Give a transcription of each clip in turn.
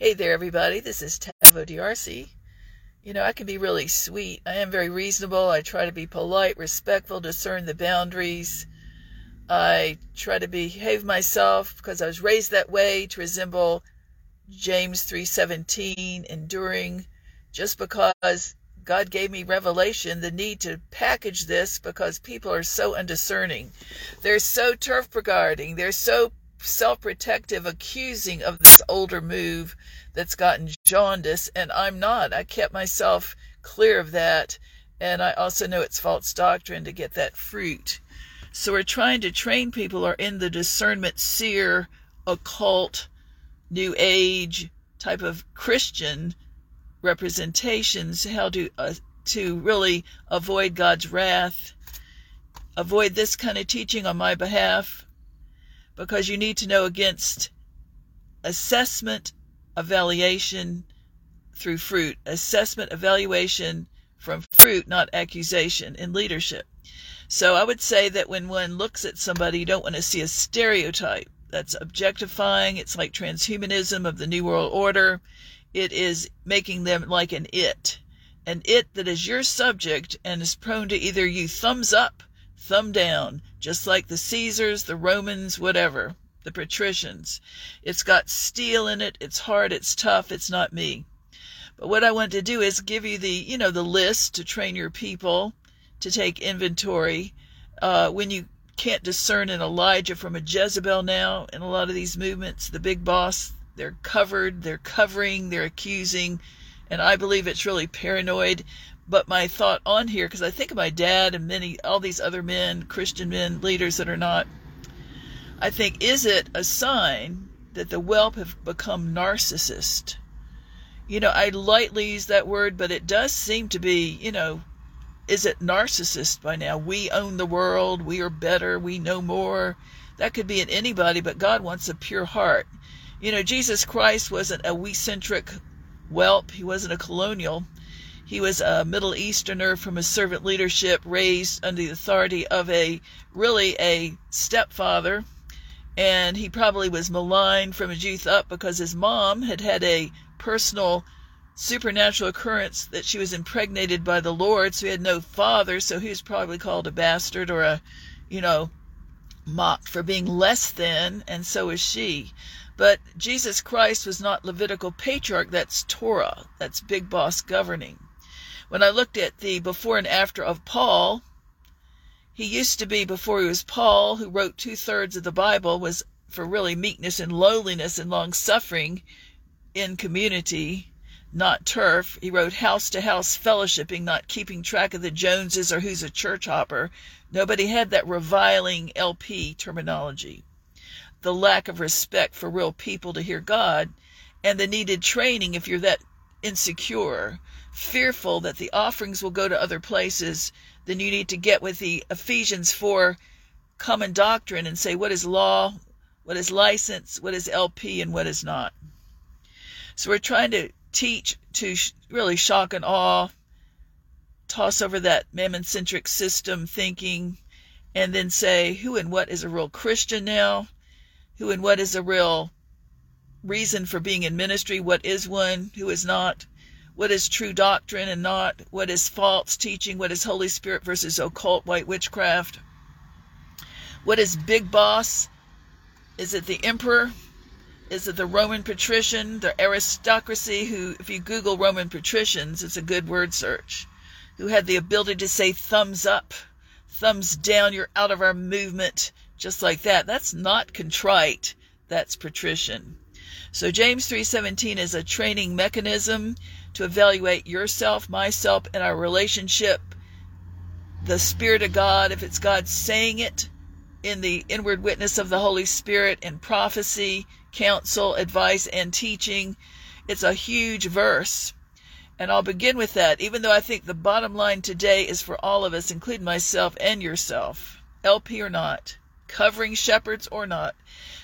Hey there, everybody. This is Taveau DRC. You know, I can be really sweet. I am very reasonable. I try to be polite, respectful, discern the boundaries. I try to behave myself because I was raised that way to resemble James 3:17, enduring just because God gave me revelation, the need to package this because people are so undiscerning. They're so turf regarding. They're so self protective, accusing of this older move that's gotten jaundice, and I'm not. I kept myself clear of that, and I also know it's false doctrine to get that fruit. So we're trying to train people are in the discernment seer, occult, new age type of Christian representations, how to uh, to really avoid God's wrath, avoid this kind of teaching on my behalf, because you need to know against assessment, evaluation through fruit, assessment, evaluation from fruit, not accusation in leadership. So I would say that when one looks at somebody, you don't want to see a stereotype that's objectifying. It's like transhumanism of the New World Order. It is making them like an it, an it that is your subject and is prone to either you thumbs up thumb down, just like the Caesars, the Romans, whatever, the patricians. It's got steel in it, it's hard, it's tough, it's not me. But what I want to do is give you the, you know, the list to train your people to take inventory. Uh, when you can't discern an Elijah from a Jezebel now in a lot of these movements, the big boss, they're covered, they're covering, they're accusing, and I believe it's really paranoid. But my thought on here, because I think of my dad and many, all these other men, Christian men, leaders that are not, I think, is it a sign that the whelp have become narcissist? You know, I lightly use that word, but it does seem to be, you know, is it narcissist by now? We own the world, we are better, we know more. That could be in anybody, but God wants a pure heart. You know, Jesus Christ wasn't a we centric whelp, he wasn't a colonial. He was a Middle Easterner from a servant leadership raised under the authority of a really a stepfather. And he probably was maligned from his youth up because his mom had had a personal supernatural occurrence that she was impregnated by the Lord. So he had no father. So he was probably called a bastard or a, you know, mocked for being less than. And so is she. But Jesus Christ was not Levitical patriarch. That's Torah. That's big boss governing. When I looked at the before and after of Paul, he used to be, before he was Paul, who wrote two thirds of the Bible, was for really meekness and lowliness and long suffering in community, not turf. He wrote house to house fellowshipping, not keeping track of the Joneses or who's a church hopper. Nobody had that reviling LP terminology. The lack of respect for real people to hear God, and the needed training if you're that insecure fearful that the offerings will go to other places, then you need to get with the Ephesians 4 common doctrine and say what is law, what is license, what is LP, and what is not. So we're trying to teach to really shock and awe, toss over that mammon centric system thinking, and then say who and what is a real Christian now, who and what is a real reason for being in ministry, what is one, who is not what is true doctrine and not, what is false teaching, what is Holy Spirit versus occult white witchcraft, what is big boss? Is it the emperor? Is it the Roman patrician, the aristocracy who, if you Google Roman patricians, it's a good word search, who had the ability to say thumbs up, thumbs down, you're out of our movement, just like that. That's not contrite, that's patrician. So James 3:17 is a training mechanism to evaluate yourself, myself, and our relationship, the Spirit of God, if it's God saying it in the inward witness of the Holy Spirit in prophecy, counsel, advice, and teaching. It's a huge verse. And I'll begin with that, even though I think the bottom line today is for all of us, including myself and yourself, LP or not, covering shepherds or not,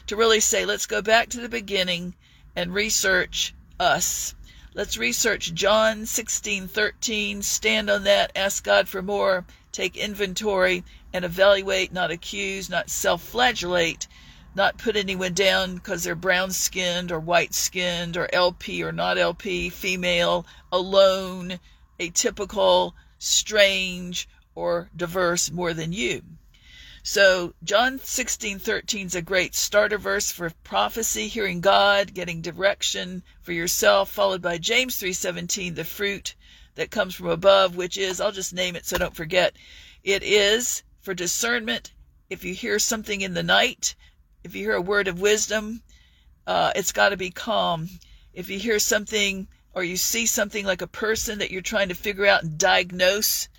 to really say, let's go back to the beginning and research us. Let's research John 16:13, stand on that, ask God for more, take inventory and evaluate, not accuse, not self-flagellate, not put anyone down because they're brown skinned or white skinned or LP or not LP, female, alone, atypical, strange, or diverse more than you. So John 16:13 is a great starter verse for prophecy, hearing God, getting direction for yourself, followed by James 3:17, the fruit that comes from above, which is I'll just name it so don't forget. It is for discernment. If you hear something in the night, if you hear a word of wisdom, uh, it's got to be calm. If you hear something or you see something like a person that you're trying to figure out and diagnose,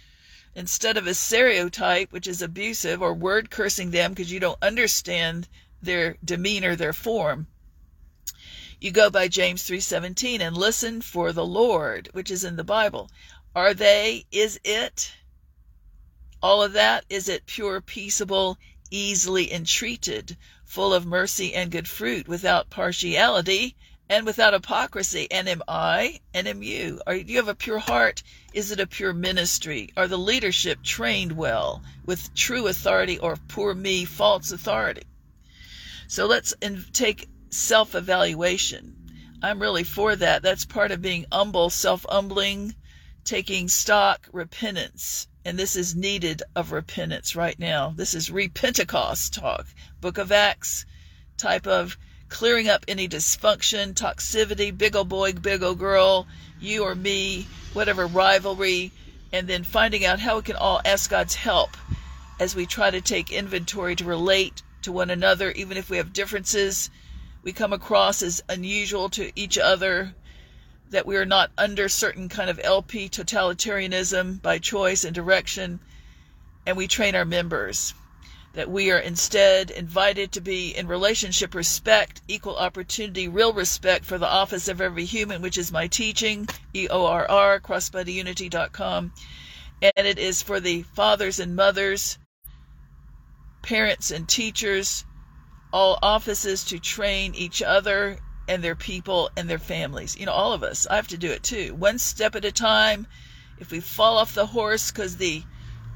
instead of a stereotype, which is abusive, or word cursing them because you don't understand their demeanor, their form. You go by James 3:17 and listen for the Lord, which is in the Bible. Are they is it all of that is it pure, peaceable, easily entreated, full of mercy and good fruit, without partiality and without hypocrisy. And am I and am you? Are, do you have a pure heart? Is it a pure ministry? Are the leadership trained well with true authority or poor me, false authority? So let's in, take self evaluation. I'm really for that. That's part of being humble, self humbling, taking stock, repentance. And this is needed of repentance right now. This is re-Pentecost talk. Book of Acts type of clearing up any dysfunction, toxicity, big old boy, big old girl, you or me, whatever rivalry, and then finding out how we can all ask God's help as we try to take inventory to relate to one another, even if we have differences. We come across as unusual to each other, that we are not under certain kind of LP totalitarianism by choice and direction, and we train our members that we are instead invited to be in relationship respect, equal opportunity, real respect for the office of every human, which is my teaching, E-O-R-R, crossbodyunity.com. And it is for the fathers and mothers, parents and teachers, all offices to train each other and their people and their families. You know, all of us. I have to do it too. One step at a time. If we fall off the horse because the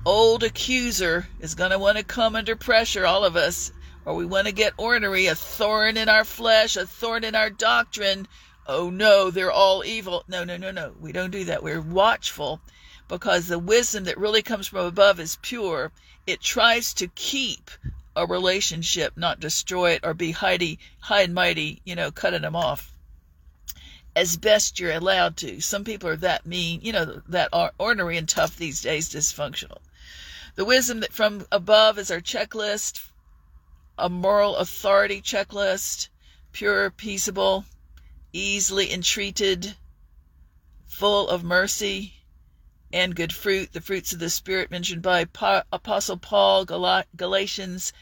old accuser is going to want to come under pressure, all of us, or we want to get ornery, a thorn in our flesh, a thorn in our doctrine. Oh no, they're all evil. No, no, no, no. We don't do that. We're watchful because the wisdom that really comes from above is pure. It tries to keep a relationship, not destroy it or be high, high and mighty, you know, cutting them off as best you're allowed to. Some people are that mean, you know, that are ornery and tough these days, dysfunctional. The wisdom that from above is our checklist, a moral authority checklist, pure, peaceable, easily entreated, full of mercy and good fruit, the fruits of the Spirit mentioned by Apostle Paul, Galatians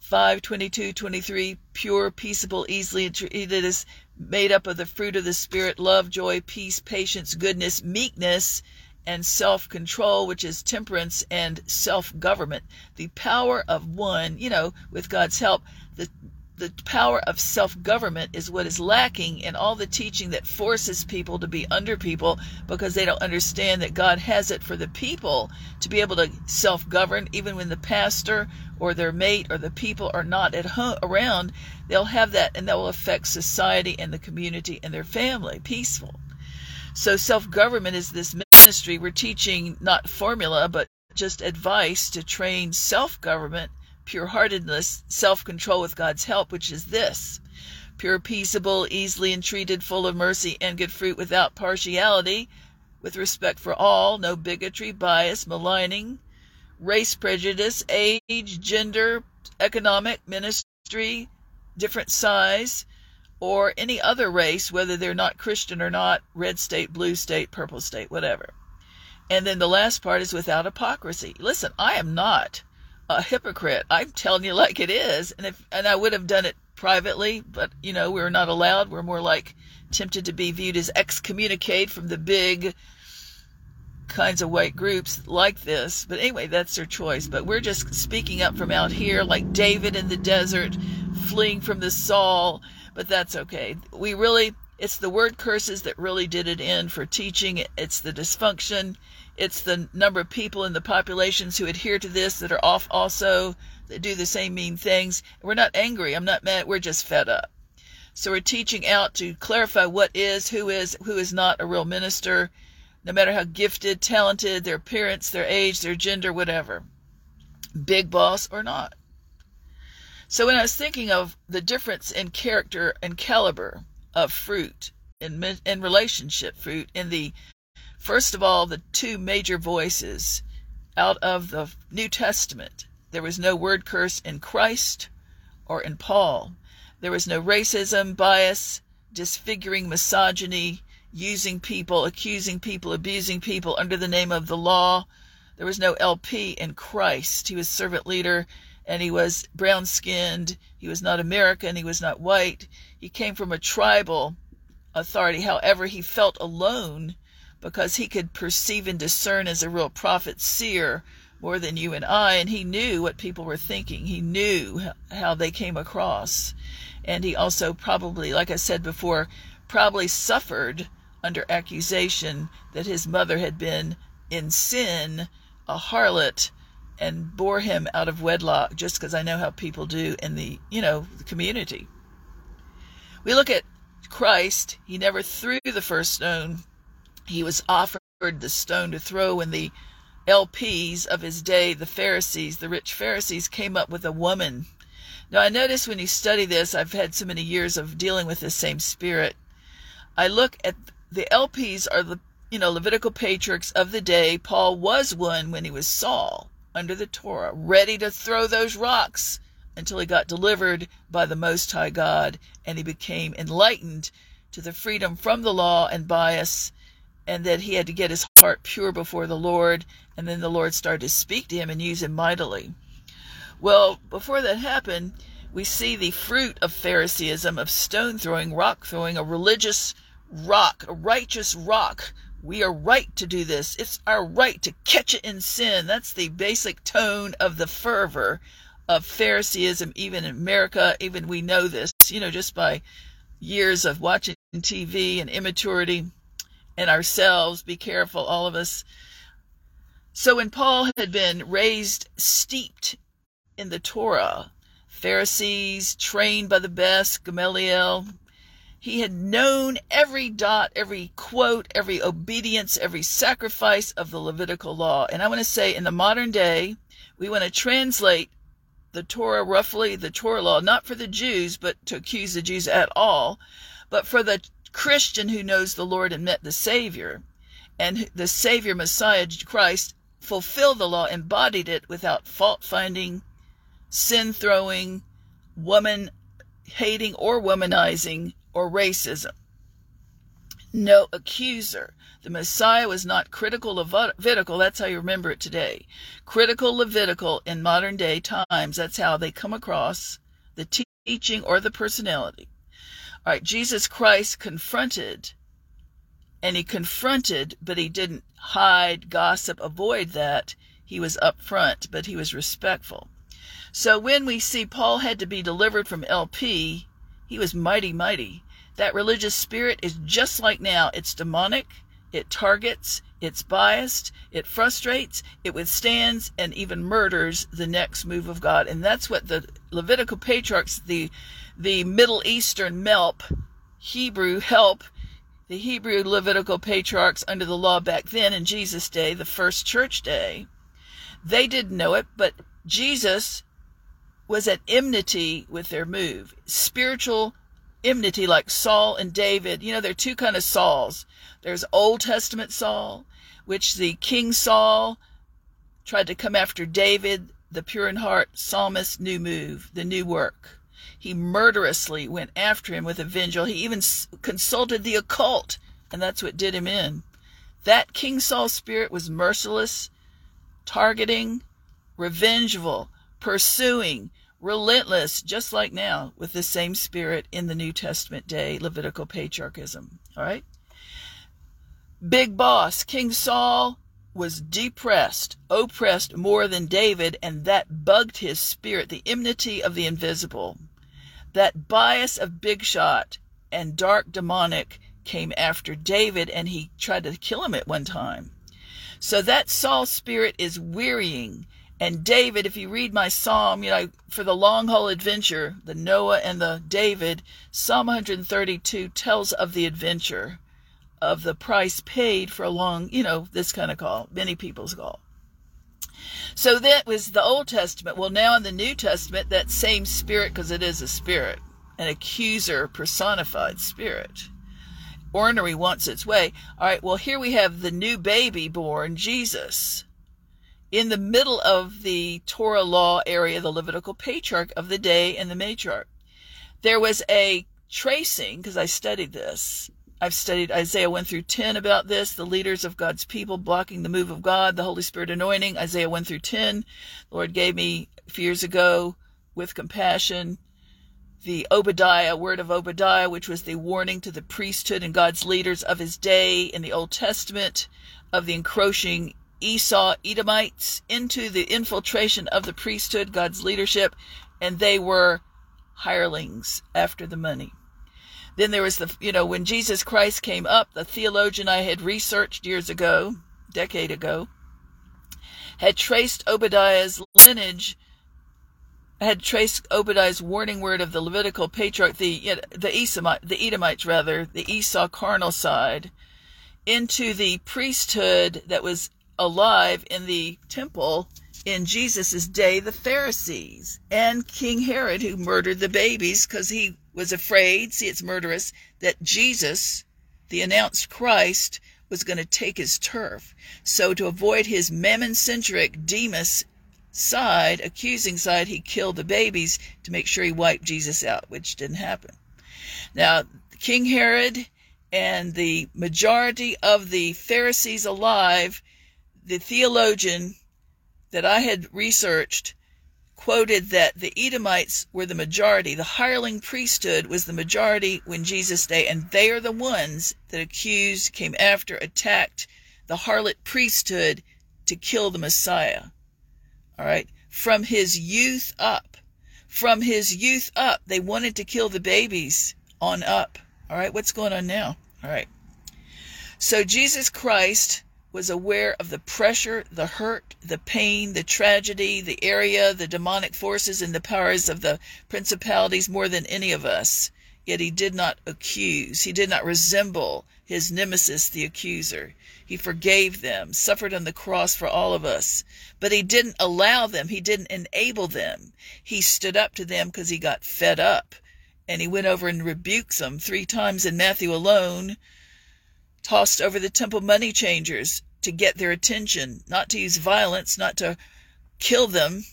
5 22 23 pure peaceable easily entreated is made up of the fruit of the spirit love joy peace patience goodness meekness and self control, which is temperance and self government. The power of one, you know, with God's help, the the power of self government is what is lacking in all the teaching that forces people to be under people because they don't understand that God has it for the people to be able to self govern, even when the pastor or their mate or the people are not at home around. They'll have that, and that will affect society and the community and their family peaceful. So self government is this we're teaching not formula, but just advice to train self government, pure heartedness, self control with God's help, which is this pure, peaceable, easily entreated, full of mercy and good fruit, without partiality, with respect for all, no bigotry, bias, maligning, race prejudice, age, gender, economic, ministry, different size, or any other race, whether they're not Christian or not, red state, blue state, purple state, whatever. And then the last part is without hypocrisy. Listen, I am not a hypocrite. I'm telling you like it is. And if and I would have done it privately, but you know, we're not allowed. We're more like tempted to be viewed as excommunicate from the big kinds of white groups like this. But anyway, that's their choice. But we're just speaking up from out here like David in the desert, fleeing from the Saul but that's okay. We really, it's the word curses that really did it in for teaching. It's the dysfunction. It's the number of people in the populations who adhere to this that are off also that do the same mean things. We're not angry. I'm not mad. We're just fed up. So we're teaching out to clarify what is, who is, who is not a real minister, no matter how gifted, talented, their appearance, their age, their gender, whatever. Big boss or not. So when I was thinking of the difference in character and caliber of fruit in, in relationship fruit in the first of all the two major voices out of the New Testament there was no word curse in Christ or in Paul there was no racism, bias, disfiguring misogyny, using people, accusing people, abusing people under the name of the law. There was no LP in Christ. He was servant leader and he was brown skinned. He was not American. He was not white. He came from a tribal authority. However, he felt alone because he could perceive and discern as a real prophet seer more than you and I, and he knew what people were thinking. He knew how they came across. And he also probably, like I said before, probably suffered under accusation that his mother had been in sin, a harlot, and bore him out of wedlock, just because I know how people do in the, you know, the community. We look at Christ, he never threw the first stone. He was offered the stone to throw when the LPs of his day, the Pharisees, the rich Pharisees, came up with a woman. Now, I notice when you study this, I've had so many years of dealing with this same spirit. I look at the LPs are the you know Levitical patriarchs of the day. Paul was one when he was Saul under the Torah, ready to throw those rocks until he got delivered by the Most High God and he became enlightened to the freedom from the law and bias and that he had to get his heart pure before the Lord, and then the Lord started to speak to him and use him mightily. Well, before that happened, we see the fruit of Phariseeism, of stone throwing, rock throwing, a religious rock, a righteous rock. We are right to do this. It's our right to catch it in sin. That's the basic tone of the fervor of Phariseeism, even in America. Even we know this, you know, just by years of watching TV and immaturity and ourselves. Be careful, all of us. So when Paul had been raised steeped in the Torah, Pharisees trained by the best, Gamaliel, he had known every dot, every quote, every obedience, every sacrifice of the Levitical law. And I want to say in the modern day, we want to translate the Torah roughly, the Torah law, not for the Jews, but to accuse the Jews at all, but for the Christian who knows the Lord and met the Savior. And the Savior, Messiah, Christ, fulfilled the law, embodied it without fault finding, sin throwing, woman hating, or womanizing, or racism. No accuser. The Messiah was not critical Levitical. That's how you remember it today. Critical Levitical in modern day times. That's how they come across the teaching or the personality. All right, Jesus Christ confronted, and he confronted, but he didn't hide, gossip, avoid that. He was upfront, but he was respectful. So when we see Paul had to be delivered from LP, he was mighty, mighty. That religious spirit is just like now. It's demonic, it targets, it's biased, it frustrates, it withstands, and even murders the next move of God. And that's what the Levitical patriarchs, the the Middle Eastern MELP, Hebrew help, the Hebrew Levitical patriarchs under the law back then in Jesus' day, the first church day, they didn't know it, but Jesus was at enmity with their move. Spiritual enmity like Saul and David. You know, there are two kind of Sauls. There's Old Testament Saul, which the King Saul tried to come after David, the pure in heart psalmist, new move, the new work. He murderously went after him with a vengeful. He even consulted the occult, and that's what did him in. That King Saul spirit was merciless, targeting, revengeful, pursuing, relentless, just like now, with the same spirit in the New Testament day, Levitical patriarchism. All right? Big boss, King Saul was depressed, oppressed more than David, and that bugged his spirit, the enmity of the invisible. That bias of big shot and dark demonic came after David, and he tried to kill him at one time. So that Saul spirit is wearying And David, if you read my psalm, you know, for the long haul adventure, the Noah and the David, Psalm 132 tells of the adventure, of the price paid for a long, you know, this kind of call, many people's call. So that was the Old Testament. Well, now in the New Testament, that same spirit, because it is a spirit, an accuser personified spirit. Ornery wants its way. All right, well, here we have the new baby born, Jesus in the middle of the Torah law area, the Levitical patriarch of the day and the matriarch. There was a tracing, because I studied this. I've studied Isaiah 1 through 10 about this, the leaders of God's people blocking the move of God, the Holy Spirit anointing, Isaiah 1 through 10. The Lord gave me a few years ago with compassion the Obadiah, word of Obadiah, which was the warning to the priesthood and God's leaders of his day in the Old Testament of the encroaching Esau Edomites into the infiltration of the priesthood, God's leadership, and they were hirelings after the money. Then there was the, you know, when Jesus Christ came up, the theologian I had researched years ago, decade ago, had traced Obadiah's lineage, had traced Obadiah's warning word of the Levitical patriarch, the you know, the Esamite, the Edomites rather, the Esau carnal side, into the priesthood that was alive in the temple in Jesus' day, the Pharisees and King Herod, who murdered the babies because he was afraid, see, it's murderous, that Jesus, the announced Christ, was going to take his turf. So, to avoid his mammon centric Demas side, accusing side, he killed the babies to make sure he wiped Jesus out, which didn't happen. Now, King Herod and the majority of the Pharisees alive the theologian that I had researched quoted that the Edomites were the majority. The hireling priesthood was the majority when Jesus' day, and they are the ones that accused, came after, attacked the harlot priesthood to kill the Messiah. All right. From his youth up. From his youth up, they wanted to kill the babies on up. All right. What's going on now? All right. So Jesus Christ was aware of the pressure, the hurt, the pain, the tragedy, the area, the demonic forces, and the powers of the principalities more than any of us. Yet he did not accuse. He did not resemble his nemesis, the accuser. He forgave them, suffered on the cross for all of us. But he didn't allow them, he didn't enable them. He stood up to them because he got fed up. And he went over and rebuked them three times in Matthew alone tossed over the temple money changers to get their attention, not to use violence, not to kill them,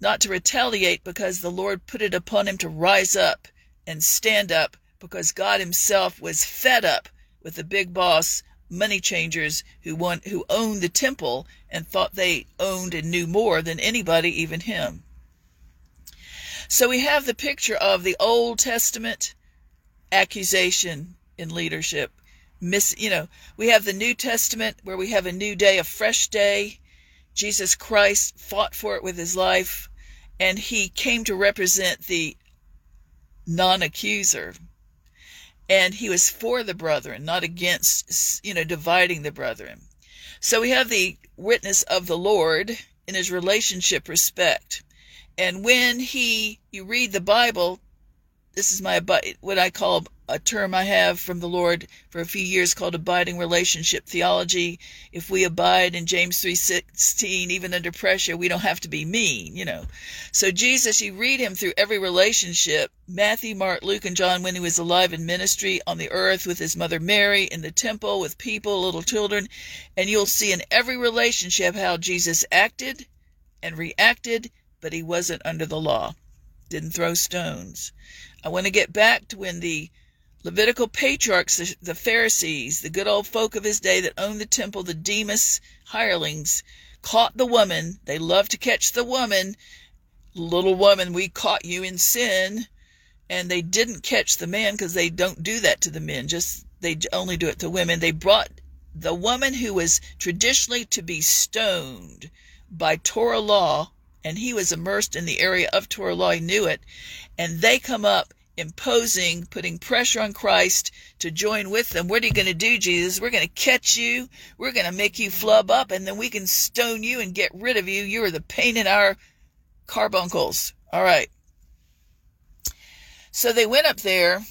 not to retaliate because the Lord put it upon him to rise up and stand up because God himself was fed up with the big boss money changers who want who owned the temple and thought they owned and knew more than anybody even him. So we have the picture of the Old Testament accusation in leadership miss you know we have the new testament where we have a new day a fresh day. Jesus christ fought for it with his life and he came to represent the non-accuser. And he was for the brethren not against you know dividing the brethren. So we have the witness of the lord in his relationship respect. And when he you read the bible this is my what I call a term I have from the Lord for a few years called abiding relationship theology. If we abide in James 3:16 even under pressure, we don't have to be mean, you know. So Jesus, you read him through every relationship, Matthew, Mark, Luke and John when he was alive in ministry on the earth with his mother Mary in the temple with people, little children, and you'll see in every relationship how Jesus acted and reacted, but he wasn't under the law. Didn't throw stones. I want to get back to when the Levitical patriarchs, the Pharisees, the good old folk of his day that owned the temple, the Demas hirelings, caught the woman. They loved to catch the woman. Little woman, we caught you in sin. And they didn't catch the man because they don't do that to the men. Just they only do it to women. They brought the woman who was traditionally to be stoned by Torah law and he was immersed in the area of Torah. He knew it. And they come up imposing, putting pressure on Christ to join with them. What are you going to do, Jesus? We're going to catch you. We're going to make you flub up, and then we can stone you and get rid of you. You are the pain in our carbuncles. All right. So they went up there,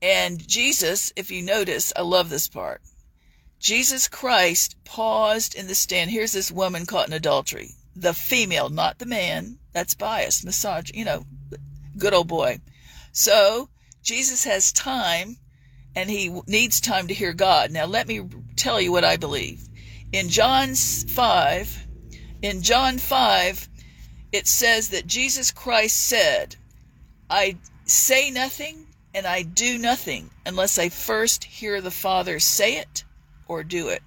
and Jesus, if you notice, I love this part. Jesus Christ paused in the stand. Here's this woman caught in adultery. The female, not the man. That's biased, massage, you know, good old boy. So Jesus has time and he needs time to hear God. Now let me tell you what I believe. In John 5, in John 5, it says that Jesus Christ said, I say nothing and I do nothing unless I first hear the Father say it or do it.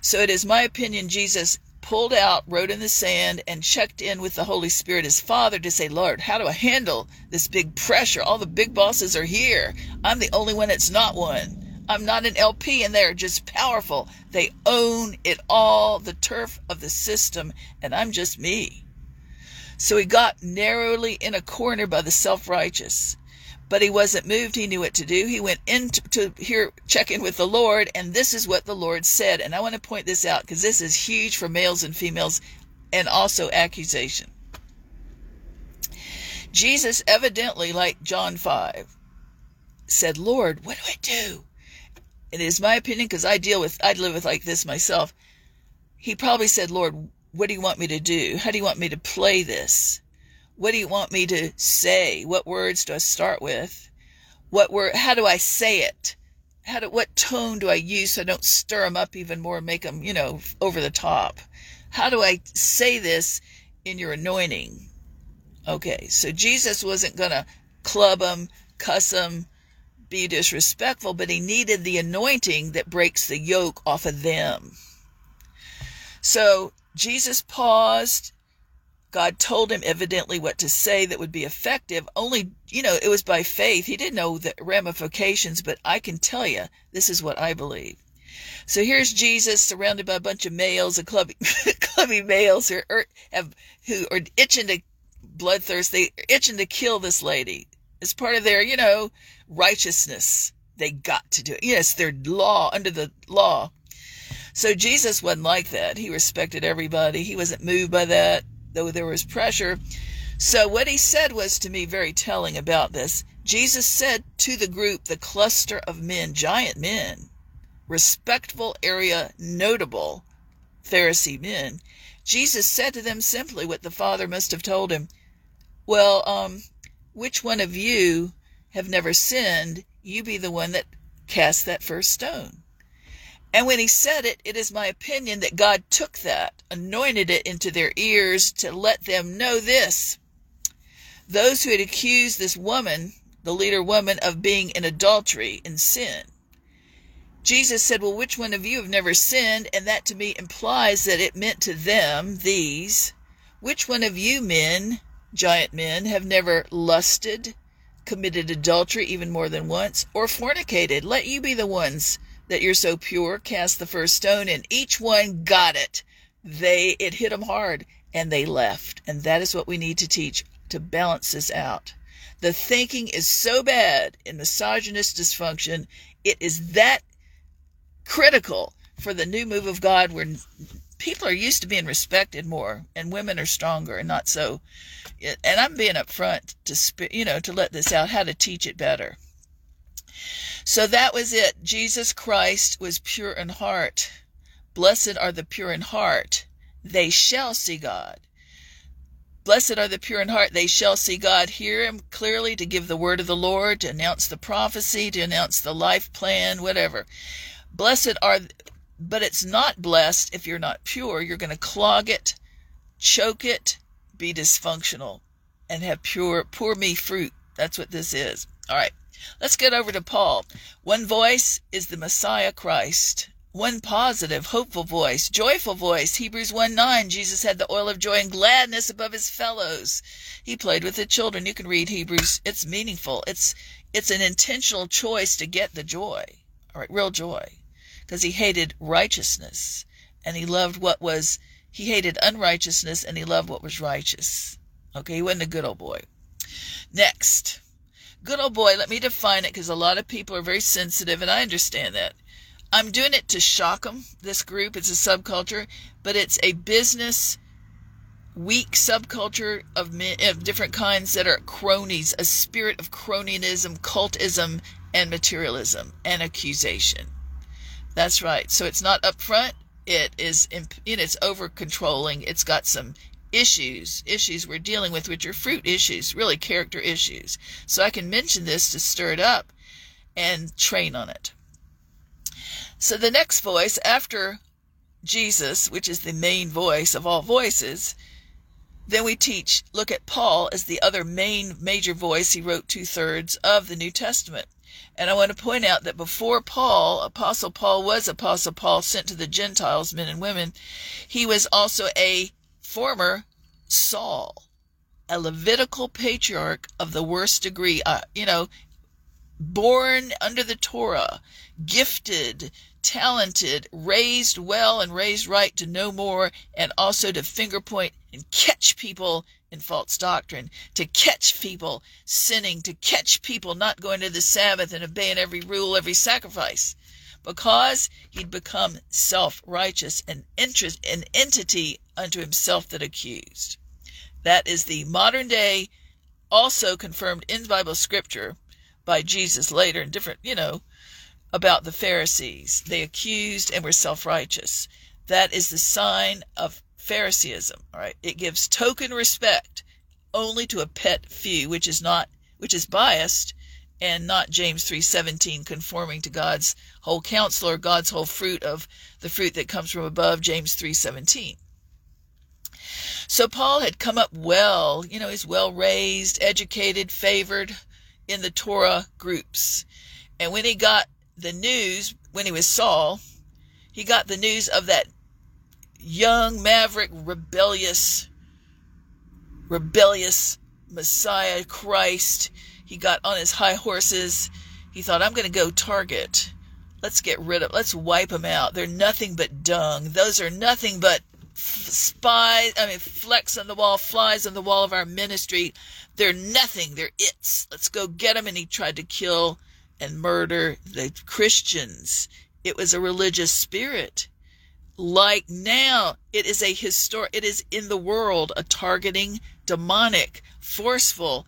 So it is my opinion Jesus pulled out, wrote in the sand, and checked in with the Holy Spirit, his Father, to say, Lord, how do I handle this big pressure? All the big bosses are here. I'm the only one that's not one. I'm not an LP, and they're just powerful. They own it all, the turf of the system, and I'm just me. So he got narrowly in a corner by the self righteous but he wasn't moved. He knew what to do. He went in to, to hear, check in with the Lord, and this is what the Lord said. And I want to point this out because this is huge for males and females and also accusation. Jesus evidently, like John 5, said, Lord, what do I do? It is my opinion because I deal with, I live with like this myself. He probably said, Lord, what do you want me to do? How do you want me to play this? What do you want me to say? What words do I start with? What word? How do I say it? How do, what tone do I use so I don't stir them up even more, and make them, you know, over the top? How do I say this in your anointing? Okay, so Jesus wasn't going to club them, cuss them, be disrespectful, but he needed the anointing that breaks the yoke off of them. So Jesus paused God told him evidently what to say that would be effective. Only, you know, it was by faith. He didn't know the ramifications, but I can tell you, this is what I believe. So here's Jesus surrounded by a bunch of males, and clubby, clubby males who are, have, who are itching to bloodthirst. They are itching to kill this lady. It's part of their, you know, righteousness. They got to do it. Yes, their law, under the law. So Jesus wasn't like that. He respected everybody. He wasn't moved by that though there was pressure. So, what he said was to me very telling about this. Jesus said to the group, the cluster of men, giant men, respectful area, notable Pharisee men, Jesus said to them simply what the Father must have told him. Well, um, which one of you have never sinned? You be the one that cast that first stone. And when he said it, it is my opinion that God took that, anointed it into their ears to let them know this. Those who had accused this woman, the leader woman, of being in adultery and sin. Jesus said, Well, which one of you have never sinned? And that to me implies that it meant to them, these, which one of you men, giant men, have never lusted, committed adultery even more than once, or fornicated? Let you be the ones that you're so pure, cast the first stone, and each one got it. They, it hit them hard, and they left. And that is what we need to teach to balance this out. The thinking is so bad in misogynist dysfunction, it is that critical for the new move of God where people are used to being respected more and women are stronger and not so and I'm being upfront to you know to let this out how to teach it better so that was it. Jesus Christ was pure in heart. Blessed are the pure in heart. They shall see God. Blessed are the pure in heart. They shall see God. Hear him clearly to give the word of the Lord, to announce the prophecy, to announce the life plan, whatever. Blessed are, but it's not blessed if you're not pure. You're going to clog it, choke it, be dysfunctional, and have pure, poor me fruit. That's what this is. All right. Let's get over to Paul. One voice is the Messiah Christ. One positive, hopeful voice, joyful voice. Hebrews 1 9, Jesus had the oil of joy and gladness above his fellows. He played with the children. You can read Hebrews. It's meaningful. It's it's an intentional choice to get the joy. All right, real joy. Because he hated righteousness and he loved what was he hated unrighteousness and he loved what was righteous. Okay, he wasn't a good old boy. Next. Good old boy, let me define it because a lot of people are very sensitive, and I understand that. I'm doing it to shock them. This group, it's a subculture, but it's a business weak subculture of, men, of different kinds that are cronies, a spirit of cronyism, cultism, and materialism and accusation. That's right. So it's not upfront. It is, in, it's over controlling. It's got some issues, issues we're dealing with, which are fruit issues, really character issues. So I can mention this to stir it up and train on it. So the next voice after Jesus, which is the main voice of all voices, then we teach, look at Paul as the other main major voice. He wrote two thirds of the New Testament. And I want to point out that before Paul, Apostle Paul was Apostle Paul sent to the Gentiles, men and women, he was also a former Saul, a Levitical patriarch of the worst degree, uh, you know, born under the Torah, gifted, talented, raised well and raised right to know more, and also to finger point and catch people in false doctrine, to catch people sinning, to catch people not going to the Sabbath and obeying every rule, every sacrifice. Because he'd become self righteous, and interest, an entity unto himself that accused. That is the modern day, also confirmed in Bible scripture by Jesus later in different, you know, about the Pharisees. They accused and were self righteous. That is the sign of Phariseeism. All right, it gives token respect only to a pet few, which is not which is biased and not James 3:17 conforming to God's whole counsel or God's whole fruit of the fruit that comes from above James 3:17. So Paul had come up well, you know, he's well raised, educated, favored in the Torah groups. And when he got the news when he was Saul, he got the news of that young, maverick, rebellious, rebellious Messiah, Christ. He got on his high horses. He thought, I'm going to go target. Let's get rid of, let's wipe them out. They're nothing but dung. Those are nothing but spies, I mean, flecks on the wall, flies on the wall of our ministry. They're nothing. They're its. Let's go get them. And he tried to kill and murder the Christians. It was a religious spirit. Like now, it is a historic, it is in the world a targeting, demonic, forceful,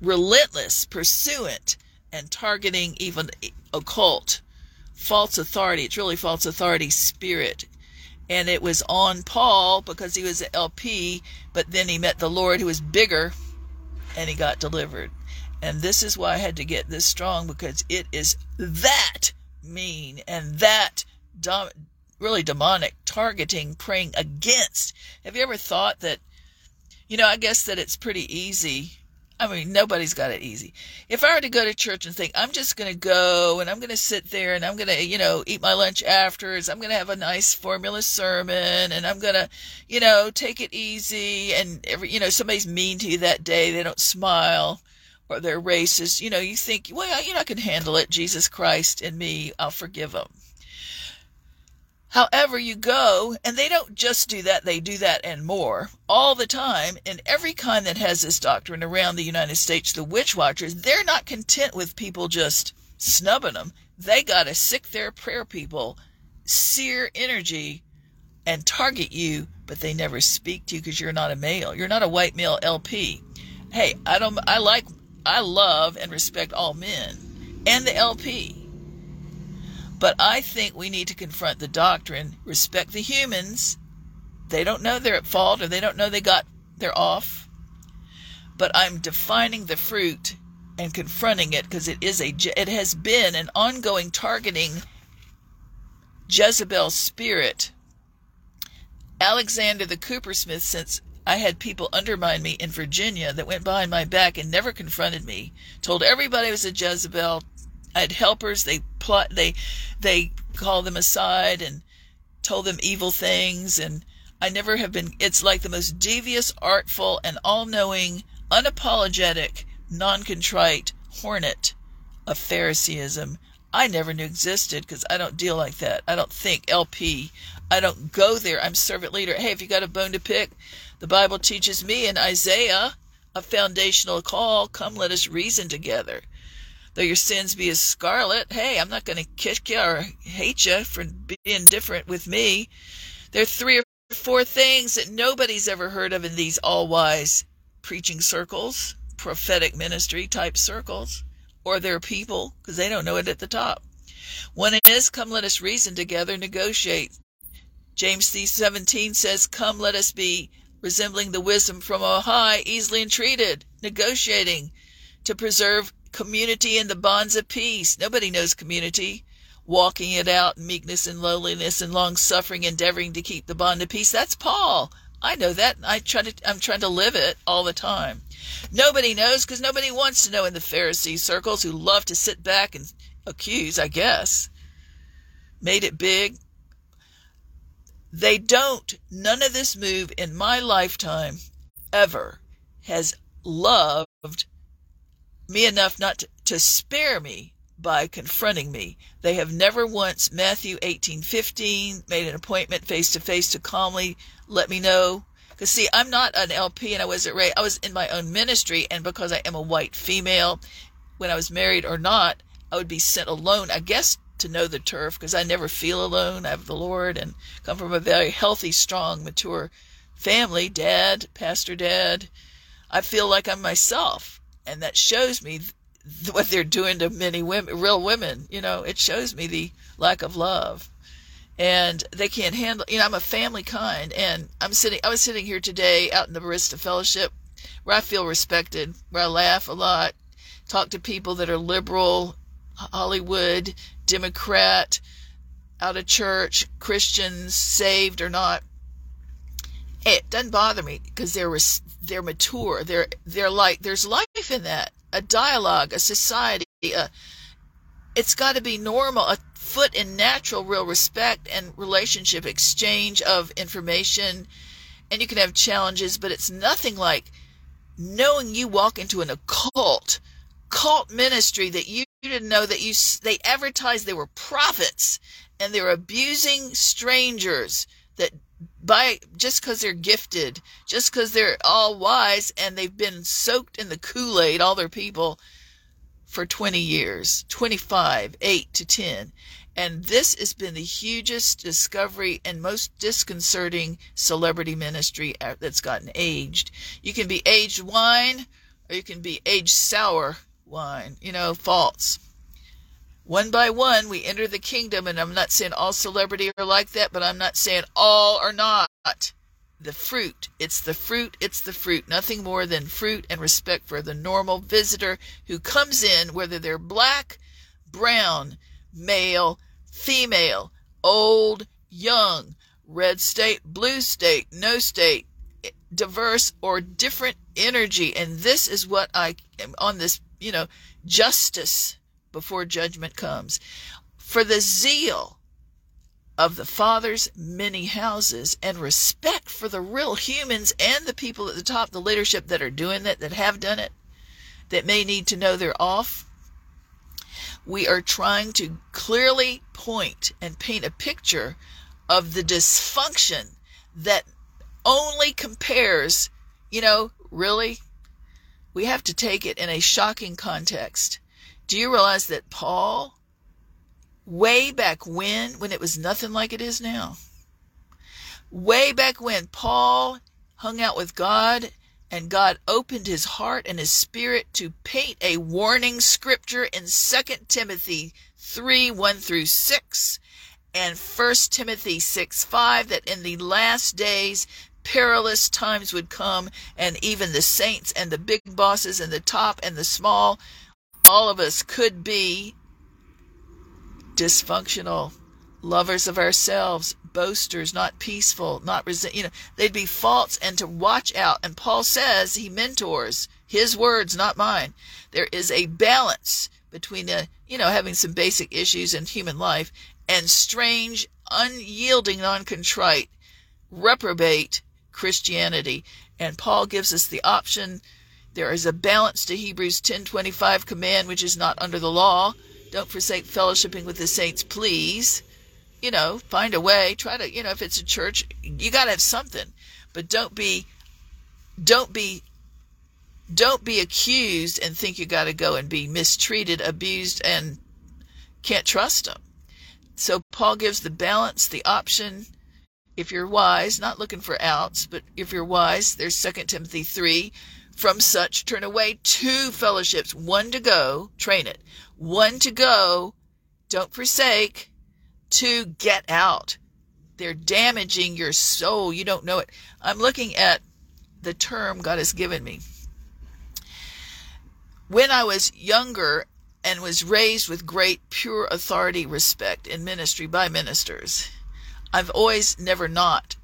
relentless, pursuant, and targeting even occult, false authority. It's really false authority spirit. And it was on Paul because he was an LP, but then he met the Lord who was bigger and he got delivered. And this is why I had to get this strong because it is that mean and that dom- really demonic targeting, praying against. Have you ever thought that, you know, I guess that it's pretty easy. I mean, nobody's got it easy. If I were to go to church and think, I'm just going to go and I'm going to sit there and I'm going to, you know, eat my lunch afterwards, I'm going to have a nice formula sermon and I'm going to, you know, take it easy and every, you know, somebody's mean to you that day, they don't smile or they're racist, you know, you think, well, you know, I can handle it. Jesus Christ and me, I'll forgive them. However, you go, and they don't just do that, they do that and more all the time. And every kind that has this doctrine around the United States, the witch watchers, they're not content with people just snubbing them. They got to sick their prayer people, seer energy, and target you, but they never speak to you because you're not a male. You're not a white male LP. Hey, I don't, I like I love and respect all men and the LP. But I think we need to confront the doctrine, respect the humans. They don't know they're at fault or they don't know they got they're off. But I'm defining the fruit and confronting it because it is a it has been an ongoing targeting Jezebel spirit. Alexander the coppersmith since I had people undermine me in Virginia that went behind my back and never confronted me. Told everybody I was a Jezebel. Had helpers. They plot. They they called them aside and told them evil things. And I never have been. It's like the most devious, artful, and all-knowing, unapologetic, non-contrite hornet of Phariseeism. I never knew existed because I don't deal like that. I don't think LP. I don't go there. I'm servant leader. Hey, if you got a bone to pick, the Bible teaches me in Isaiah, a foundational call. Come, let us reason together. Though your sins be as scarlet, hey, I'm not going to kick you or hate you for being different with me. There are three or four things that nobody's ever heard of in these all wise preaching circles, prophetic ministry type circles, or their people, because they don't know it at the top. One is, come let us reason together, negotiate. James 3:17 says, "Come, let us be resembling the wisdom from on high, easily entreated, negotiating to preserve community and the bonds of peace. Nobody knows community. Walking it out meekness and lowliness and long suffering, endeavoring to keep the bond of peace. That's Paul. I know that. I try to. I'm trying to live it all the time. Nobody knows because nobody wants to know in the Pharisee circles who love to sit back and accuse. I guess made it big. They don't. None of this move in my lifetime ever has loved me enough not to, to spare me by confronting me. They have never once, Matthew 18:15, made an appointment face to face to calmly let me know. Because see, I'm not an LP, and I wasn't Ray. I was in my own ministry, and because I am a white female, when I was married or not, I would be sent alone. I guess to know the turf, because I never feel alone. I have the Lord, and come from a very healthy, strong, mature family. Dad, pastor, dad. I feel like I'm myself and that shows me what they're doing to many women, real women. You know, it shows me the lack of love, and they can't handle. You know, I'm a family kind, and I'm sitting. I was sitting here today out in the Barista Fellowship, where I feel respected, where I laugh a lot, talk to people that are liberal, Hollywood, Democrat, out of church, Christians, saved or not. It doesn't bother me because they're they're mature. They're they're like there's life in that. A dialogue, a society. A, it's got to be normal. A foot in natural, real respect and relationship exchange of information. And you can have challenges, but it's nothing like knowing you walk into an occult cult ministry that you didn't know that you they advertised they were prophets and they're abusing strangers that by just because they're gifted, just because they're all wise and they've been soaked in the Kool Aid, all their people, for 20 years 25, 8 to 10. And this has been the hugest discovery and most disconcerting celebrity ministry uh, that's gotten aged. You can be aged wine or you can be aged sour wine, you know, false. One by one, we enter the kingdom, and I'm not saying all celebrity are like that, but I'm not saying all are not. The fruit, it's the fruit, it's the fruit. Nothing more than fruit and respect for the normal visitor who comes in, whether they're black, brown, male, female, old, young, red state, blue state, no state, diverse or different energy. And this is what I am on this, you know, justice before judgment comes. For the zeal of the Father's many houses and respect for the real humans and the people at the top, the leadership that are doing that, that have done it, that may need to know they're off. We are trying to clearly point and paint a picture of the dysfunction that only compares, you know, really, we have to take it in a shocking context. Do you realize that Paul, way back when, when it was nothing like it is now, way back when Paul hung out with God and God opened his heart and his spirit to paint a warning scripture in 2 Timothy 3 1 through 6 and 1 Timothy 6 5 that in the last days perilous times would come and even the saints and the big bosses and the top and the small all of us could be dysfunctional, lovers of ourselves, boasters, not peaceful, not resent. You know, they'd be false, and to watch out. And Paul says he mentors his words, not mine. There is a balance between the, you know, having some basic issues in human life and strange, unyielding, non-contrite, reprobate Christianity. And Paul gives us the option there is a balance to Hebrews 10:25 command which is not under the law. Don't forsake fellowshipping with the saints, please. You know, find a way. Try to, you know, if it's a church, you got to have something. But don't be don't be don't be accused and think you got to go and be mistreated, abused, and can't trust them. So Paul gives the balance, the option. If you're wise, not looking for outs, but if you're wise, there's 2 Timothy 3. From such turn away two fellowships, one to go, train it. One to go, don't forsake. Two, get out. They're damaging your soul. You don't know it. I'm looking at the term God has given me. When I was younger and was raised with great pure authority respect in ministry by ministers. I've always never not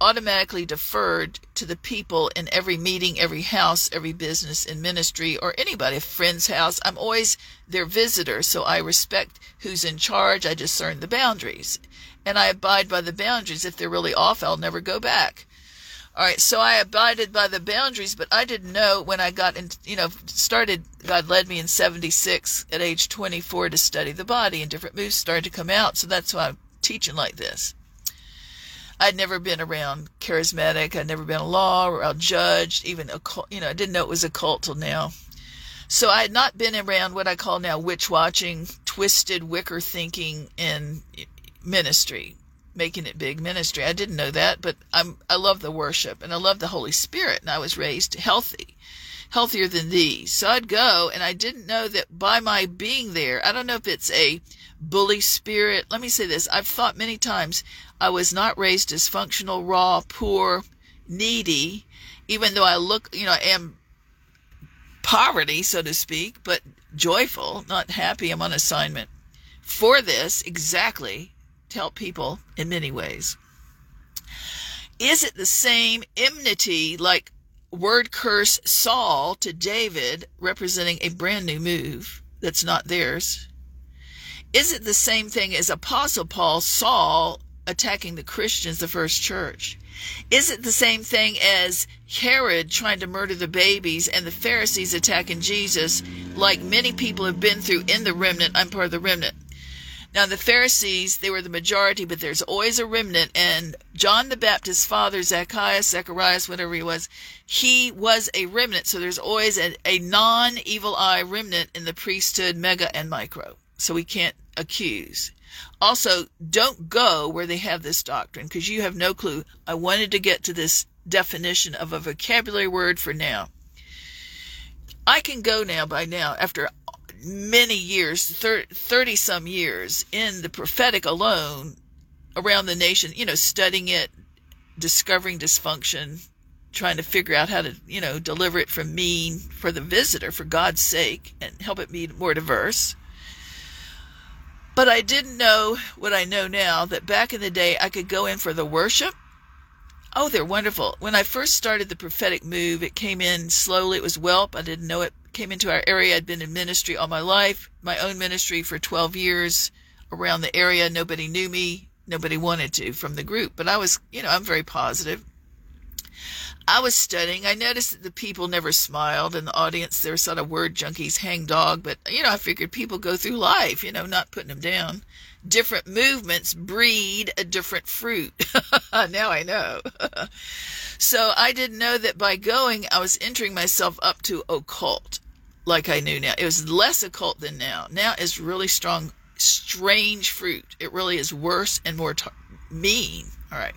automatically deferred to the people in every meeting, every house, every business in ministry or anybody, a friend's house. I'm always their visitor, so I respect who's in charge. I discern the boundaries and I abide by the boundaries. If they're really off, I'll never go back. All right, so I abided by the boundaries, but I didn't know when I got in, you know, started, God led me in 76 at age 24 to study the body, and different moves started to come out. So that's why I'm teaching like this. I'd never been around charismatic. I'd never been a law or a judge, even a cult, you know, I didn't know it was a cult till now. So I had not been around what I call now witch watching, twisted wicker thinking in ministry making it big ministry. I didn't know that, but I'm I love the worship and I love the Holy Spirit and I was raised healthy. Healthier than these. So I'd go and I didn't know that by my being there, I don't know if it's a bully spirit. Let me say this. I've thought many times I was not raised dysfunctional, raw, poor, needy, even though I look, you know, I am poverty, so to speak, but joyful, not happy. I'm on assignment for this exactly to help people in many ways. Is it the same enmity like word curse Saul to David, representing a brand new move that's not theirs? Is it the same thing as Apostle Paul, Saul, attacking the Christians, the first church? Is it the same thing as Herod trying to murder the babies and the Pharisees attacking Jesus, like many people have been through in the remnant? I'm part of the remnant. Now, the Pharisees, they were the majority, but there's always a remnant. And John the Baptist's father, Zacchaeus, Zacharias, whatever he was, he was a remnant. So there's always a, a non evil eye remnant in the priesthood, mega and micro. So we can't accuse. Also, don't go where they have this doctrine because you have no clue. I wanted to get to this definition of a vocabulary word for now. I can go now by now after many years, 30 some years in the prophetic alone around the nation, you know, studying it, discovering dysfunction, trying to figure out how to, you know, deliver it from mean for the visitor for God's sake and help it be more diverse. But I didn't know what I know now that back in the day I could go in for the worship. Oh, they're wonderful. When I first started the prophetic move, it came in slowly. It was whelp. I didn't know it came into our area. I'd been in ministry all my life, my own ministry for 12 years around the area. Nobody knew me. Nobody wanted to from the group, but I was, you know, I'm very positive. I was studying. I noticed that the people never smiled in the audience. They were sort of word junkies, hang dog, but, you know, I figured people go through life, you know, not putting them down. Different movements breed a different fruit. now I know. So I didn't know that by going, I was entering myself up to occult, like I knew now. It was less occult than now. Now is really strong, strange fruit. It really is worse and more mean. All right.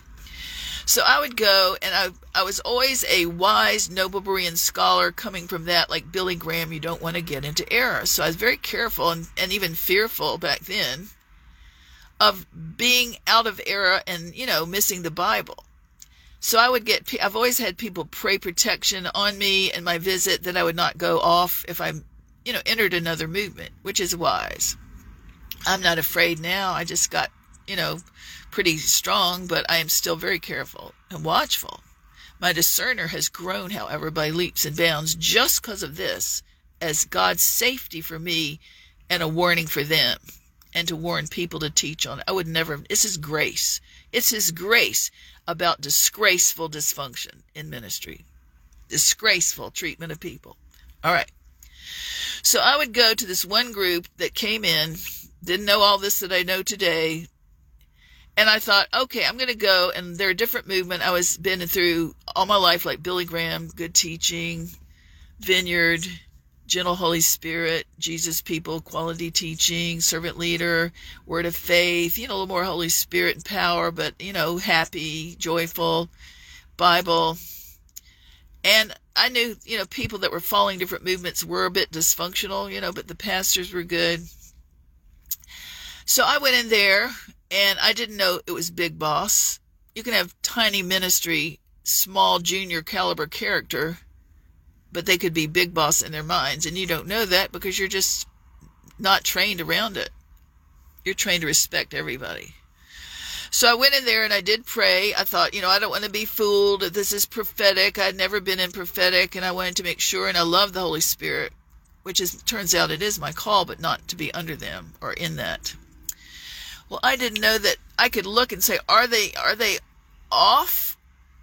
So I would go, and I I was always a wise, noble Berean scholar coming from that, like Billy Graham. You don't want to get into error. So I was very careful and, and even fearful back then of being out of error and you know missing the Bible. So I would get, I've always had people pray protection on me and my visit that I would not go off if I, you know, entered another movement, which is wise. I'm not afraid now. I just got, you know, pretty strong, but I am still very careful and watchful. My discerner has grown, however, by leaps and bounds just because of this, as God's safety for me and a warning for them, and to warn people to teach on. I would never, this is grace. It's His grace about disgraceful dysfunction in ministry, disgraceful treatment of people. All right. So I would go to this one group that came in, didn't know all this that I know today. And I thought, okay, I'm going to go. And they're a different movement. I was been through all my life, like Billy Graham, good teaching, Vineyard, Gentle Holy Spirit, Jesus People, Quality Teaching, Servant Leader, Word of Faith, you know, a little more Holy Spirit and power, but, you know, happy, joyful, Bible. And I knew, you know, people that were following different movements were a bit dysfunctional, you know, but the pastors were good. So I went in there and I didn't know it was Big Boss. You can have tiny ministry, small junior caliber character, but they could be Big Boss in their minds. And you don't know that because you're just not trained around it. You're trained to respect everybody. So I went in there and I did pray. I thought, you know, I don't want to be fooled. This is prophetic. I'd never been in prophetic and I wanted to make sure and I love the Holy Spirit, which is turns out it is my call, but not to be under them or in that. Well, I didn't know that I could look and say, are they are they off?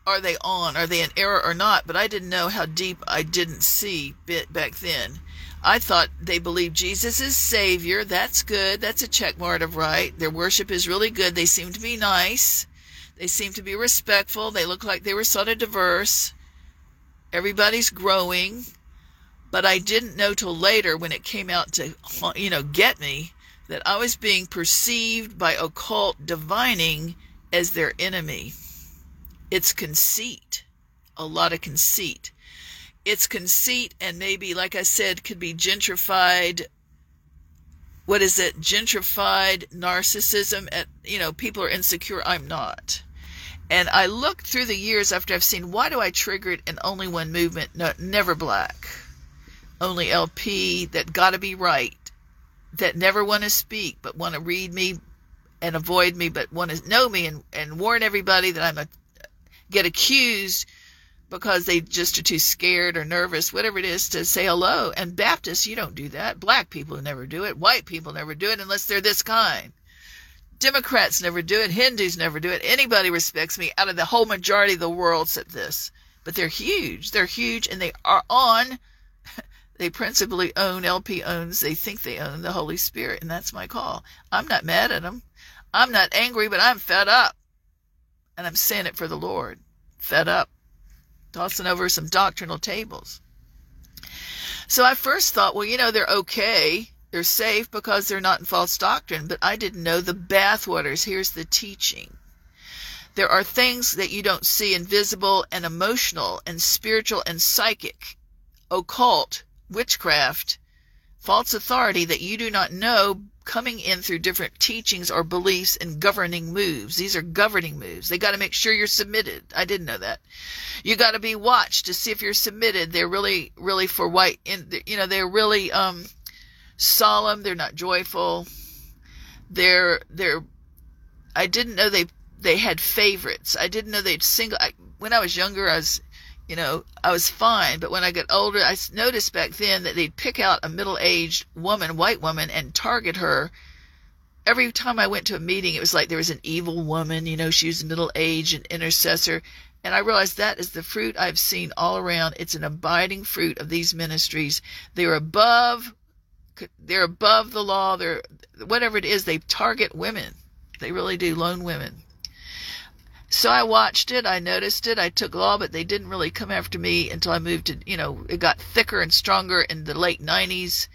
Are they on? Are they in error or not? But I didn't know how deep I didn't see bit back then. I thought they believe Jesus is Savior. That's good. That's a check mark of right. Their worship is really good. They seem to be nice. They seem to be respectful. They look like they were sort of diverse. Everybody's growing. But I didn't know till later when it came out to, you know, get me that I was being perceived by occult divining as their enemy. It's conceit. A lot of conceit it's conceit and maybe, like I said, could be gentrified. What is it? Gentrified narcissism. At you know, people are insecure. I'm not. And I looked through the years after I've seen why do I trigger it in only one movement? No, never black, only LP. That got to be right. That never want to speak but want to read me and avoid me, but want to know me and, and warn everybody that I'm a get accused because they just are too scared or nervous, whatever it is, to say hello. And Baptists, you don't do that. Black people never do it. White people never do it unless they're this kind. Democrats never do it. Hindus never do it. Anybody respects me out of the whole majority of the world except this. But they're huge. They're huge and they are on. They principally own, LP owns, they think they own the Holy Spirit. And that's my call. I'm not mad at them. I'm not angry, but I'm fed up. And I'm saying it for the Lord. Fed up tossing over some doctrinal tables. So I first thought, well, you know, they're okay. They're safe because they're not in false doctrine, but I didn't know the bathwaters. Here's the teaching. There are things that you don't see invisible and emotional and spiritual and psychic, occult, witchcraft, false authority that you do not know coming in through different teachings or beliefs and governing moves. These are governing moves. They got to make sure you're submitted. I didn't know that. You got to be watched to see if you're submitted. They're really, really for white. You know, they're really um, solemn. They're not joyful. They're they're. I didn't know they they had favorites. I didn't know they'd single. I, when I was younger, I was you know, I was fine. But when I got older, I noticed back then that they'd pick out a middle aged woman, white woman, and target her. Every time I went to a meeting, it was like there was an evil woman, you know, she was middle aged, an intercessor. And I realized that is the fruit I've seen all around. It's an abiding fruit of these ministries. They're above, they're above the law. They're, whatever it is, they target women. They really do, lone women. So I watched it, I noticed it, I took law, but they didn't really come after me until I moved to, you know, it got thicker and stronger in the late 90s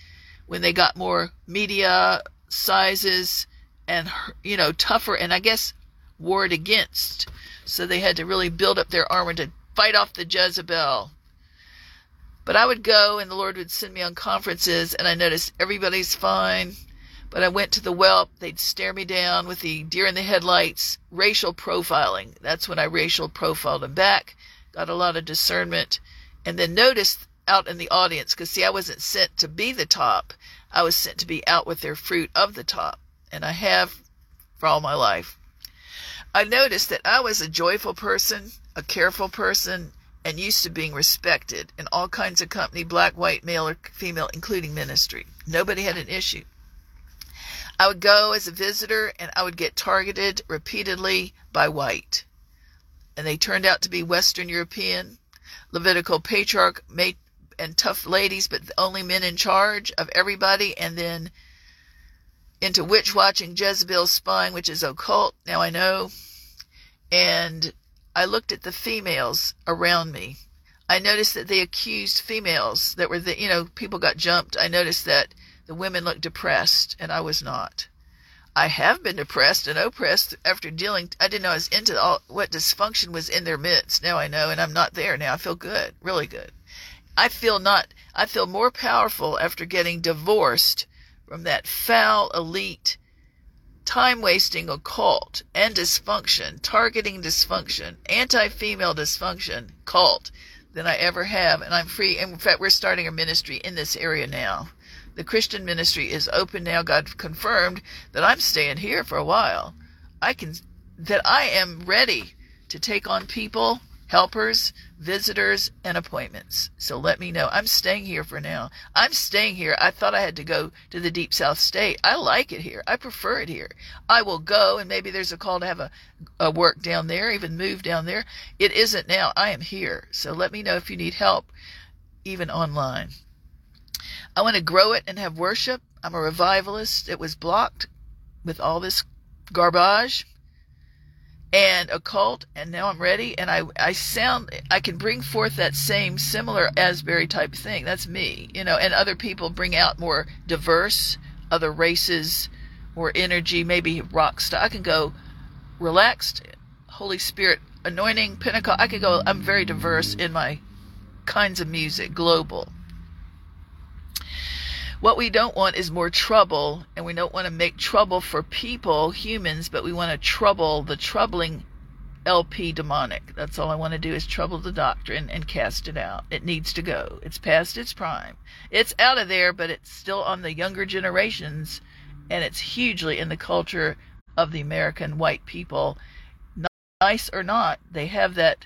when they got more media sizes and, you know, tougher and I guess warred against. So they had to really build up their armor to fight off the Jezebel. But I would go and the Lord would send me on conferences and I noticed everybody's fine. But I went to the whelp, they'd stare me down with the deer in the headlights, racial profiling. That's when I racial profiled them back, got a lot of discernment, and then noticed out in the audience, because see, I wasn't sent to be the top, I was sent to be out with their fruit of the top, and I have for all my life. I noticed that I was a joyful person, a careful person, and used to being respected in all kinds of company, black, white, male, or female, including ministry. Nobody had an issue. I would go as a visitor and I would get targeted repeatedly by white. And they turned out to be Western European, Levitical patriarch mate and tough ladies, but only men in charge of everybody. And then into witch watching, Jezebel spying, which is occult. Now I know. And I looked at the females around me. I noticed that they accused females that were the, you know, people got jumped. I noticed that the women looked depressed and I was not. I have been depressed and oppressed after dealing. I didn't know I was into all what dysfunction was in their midst. Now I know, and I'm not there now. I feel good, really good. I feel not. I feel more powerful after getting divorced from that foul elite time wasting occult and dysfunction, targeting dysfunction, anti female dysfunction cult than I ever have. And I'm free. In fact, we're starting a ministry in this area now. The Christian ministry is open now. God confirmed that I'm staying here for a while. I can, that I am ready to take on people helpers, visitors, and appointments. So let me know. I'm staying here for now. I'm staying here. I thought I had to go to the deep south state. I like it here. I prefer it here. I will go and maybe there's a call to have a, a work down there, even move down there. It isn't now. I am here. So let me know if you need help, even online. I want to grow it and have worship. I'm a revivalist. It was blocked with all this garbage and occult, and now I'm ready and I I sound I can bring forth that same similar Asbury type thing. That's me, you know, and other people bring out more diverse other races, more energy, maybe rock star. I can go relaxed, Holy Spirit anointing, Pentecost. I could go I'm very diverse in my kinds of music, global. What we don't want is more trouble, and we don't want to make trouble for people, humans, but we want to trouble the troubling LP demonic. That's all I want to do is trouble the doctrine and cast it out. It needs to go. It's past its prime. It's out of there, but it's still on the younger generations, and it's hugely in the culture of the American white people. Nice or not, they have that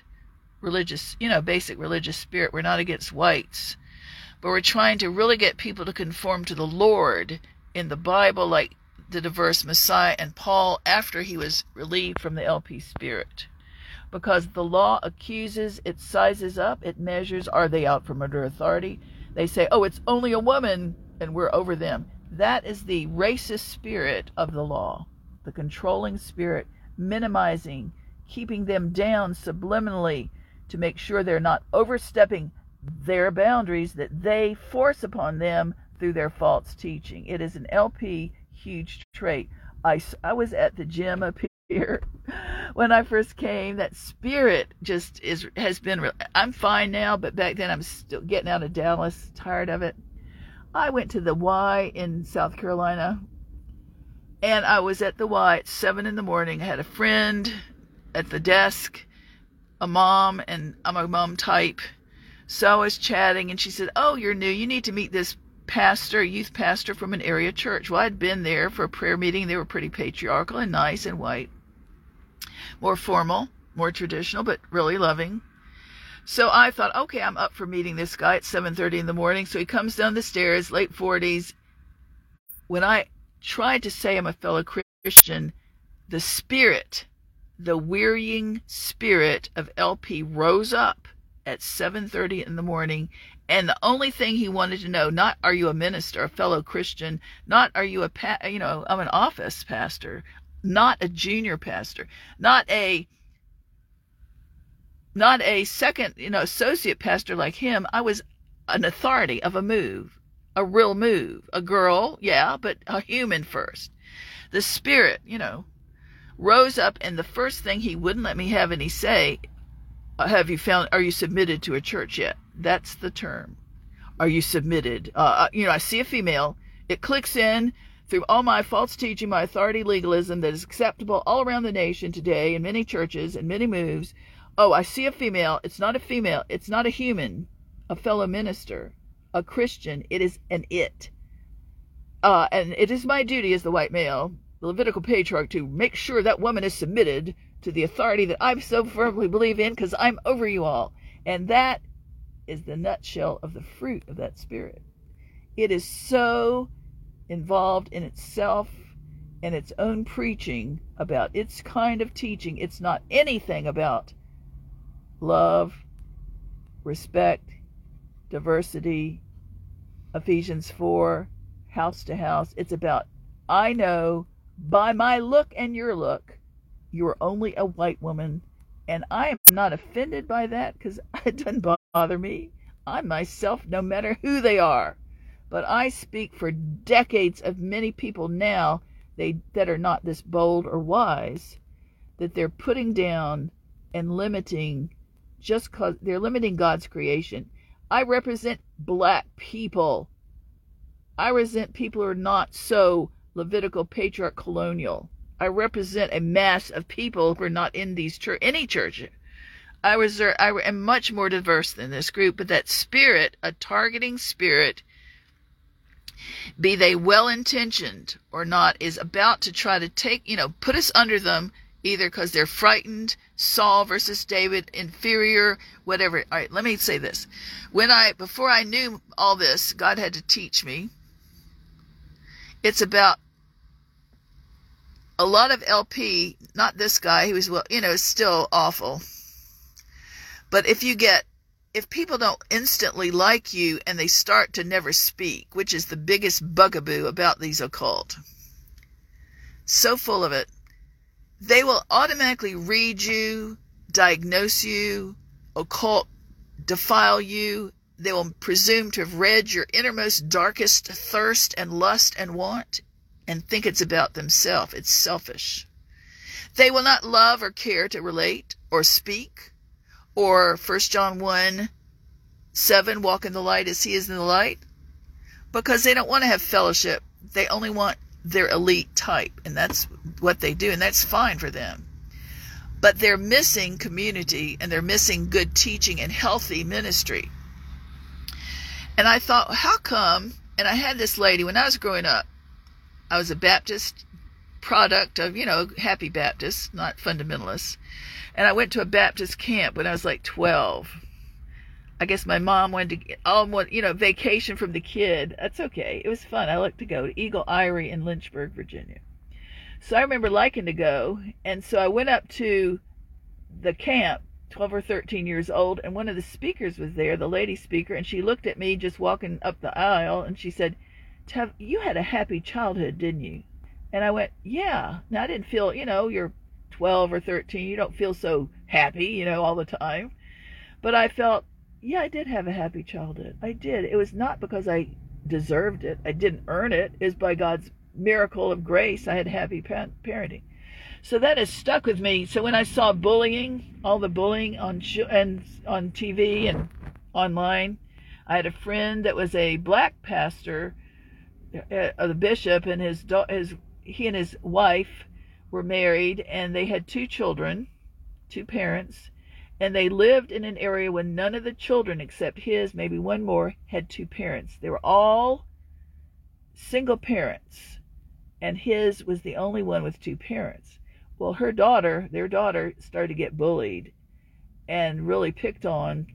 religious, you know, basic religious spirit. We're not against whites but we're trying to really get people to conform to the Lord in the Bible, like the diverse Messiah and Paul after he was relieved from the LP spirit. Because the law accuses, it sizes up, it measures, are they out from under authority? They say, oh, it's only a woman and we're over them. That is the racist spirit of the law, the controlling spirit, minimizing, keeping them down subliminally to make sure they're not overstepping their boundaries that they force upon them through their false teaching. It is an LP huge trait. I, I was at the gym up here when I first came. That spirit just is has been. I'm fine now, but back then I'm still getting out of Dallas, tired of it. I went to the Y in South Carolina, and I was at the Y at seven in the morning. I had a friend at the desk, a mom, and I'm a mom type so I was chatting, and she said, Oh, you're new. You need to meet this pastor, youth pastor from an area church. Well, I'd been there for a prayer meeting. They were pretty patriarchal and nice and white, more formal, more traditional, but really loving. So I thought, okay, I'm up for meeting this guy at 7:30 in the morning. So he comes down the stairs, late 40s. When I tried to say I'm a fellow Christian, the spirit, the wearying spirit of LP rose up at 7:30 in the morning and the only thing he wanted to know not are you a minister a fellow christian not are you a pa- you know i'm an office pastor not a junior pastor not a not a second you know associate pastor like him i was an authority of a move a real move. A girl yeah but a human first. The spirit you know rose up and the first thing he wouldn't let me have any say have you found are you submitted to a church yet? That's the term. Are you submitted? Uh, uh, you know i see a female. It clicks in through all my false teaching my authority legalism that is acceptable all around the nation today in many churches and many moves. Oh i see a female. It's not a female. It's not a human a fellow minister a christian. It is an it. Uh, and it is my duty as the white male the levitical patriarch to make sure that woman is submitted to the authority that I so firmly believe in because I'm over you all. And that is the nutshell of the fruit of that spirit. It is so involved in itself and its own preaching about its kind of teaching. It's not anything about love, respect, diversity, Ephesians 4, house to house. It's about, I know by my look and your look, you are only a white woman And I am not offended by that because it doesn't bother me. I'm myself, no matter who they are. But I speak for decades of many people now they, that are not this bold or wise, that they're putting down and limiting just because they're limiting God's creation. I represent black people. I represent people who are not so Levitical patriarch colonial. I represent a mass of people who are not in these church any church. I was I am much more diverse than this group, but that spirit, a targeting spirit, be they well intentioned or not, is about to try to take, you know, put us under them either because they're frightened, Saul versus David, inferior, whatever. All right, let me say this. When I, before I knew all this, God had to teach me. It's about a lot of LP, not this guy, he was, well, you know, still awful. But if you get, if people don't instantly like you and they start to never speak, which is the biggest bugaboo about these occult, so full of it, they will automatically read you, diagnose you, occult, defile you. They will presume to have read your innermost, darkest thirst and lust and want and think it's about themselves. It's selfish. They will not love or care to relate or speak or 1 John 1 7 walk in the light as he is in the light because they don't want to have fellowship. They only want their elite type, and that's what they do, and that's fine for them. But they're missing community and they're missing good teaching and healthy ministry. And I thought, how come? And I had this lady when I was growing up, I was a Baptist product of, you know, happy Baptist, not fundamentalist. And I went to a Baptist camp when I was like 12 I guess my mom wanted to all you know vacation from the kid. That's okay. It was fun. I like to go to Eagle Eyrie in Lynchburg, Virginia. So I remember liking to go, and so I went up to the camp, 12 or 13 years old, and one of the speakers was there, the lady speaker, and she looked at me just walking up the aisle, and she said, "Tev, you had a happy childhood, didn't you?" And I went, "Yeah." Now I didn't feel, you know, you're 12 or 13, you don't feel so happy, you know, all the time, but I felt yeah, I did have a happy childhood. I did. It was not because I deserved it. I didn't earn it. It's by God's miracle of grace. I had happy parenting. So that has stuck with me. So when I saw bullying, all the bullying on sh- and on TV and online, I had a friend that was a black pastor, uh, the bishop, and his his he and his wife were married, and they had two children, two parents, and they lived in an area where none of the children except his, maybe one more, had two parents. They were all single parents, and his was the only one with two parents. Well, her daughter, their daughter, started to get bullied and really picked on,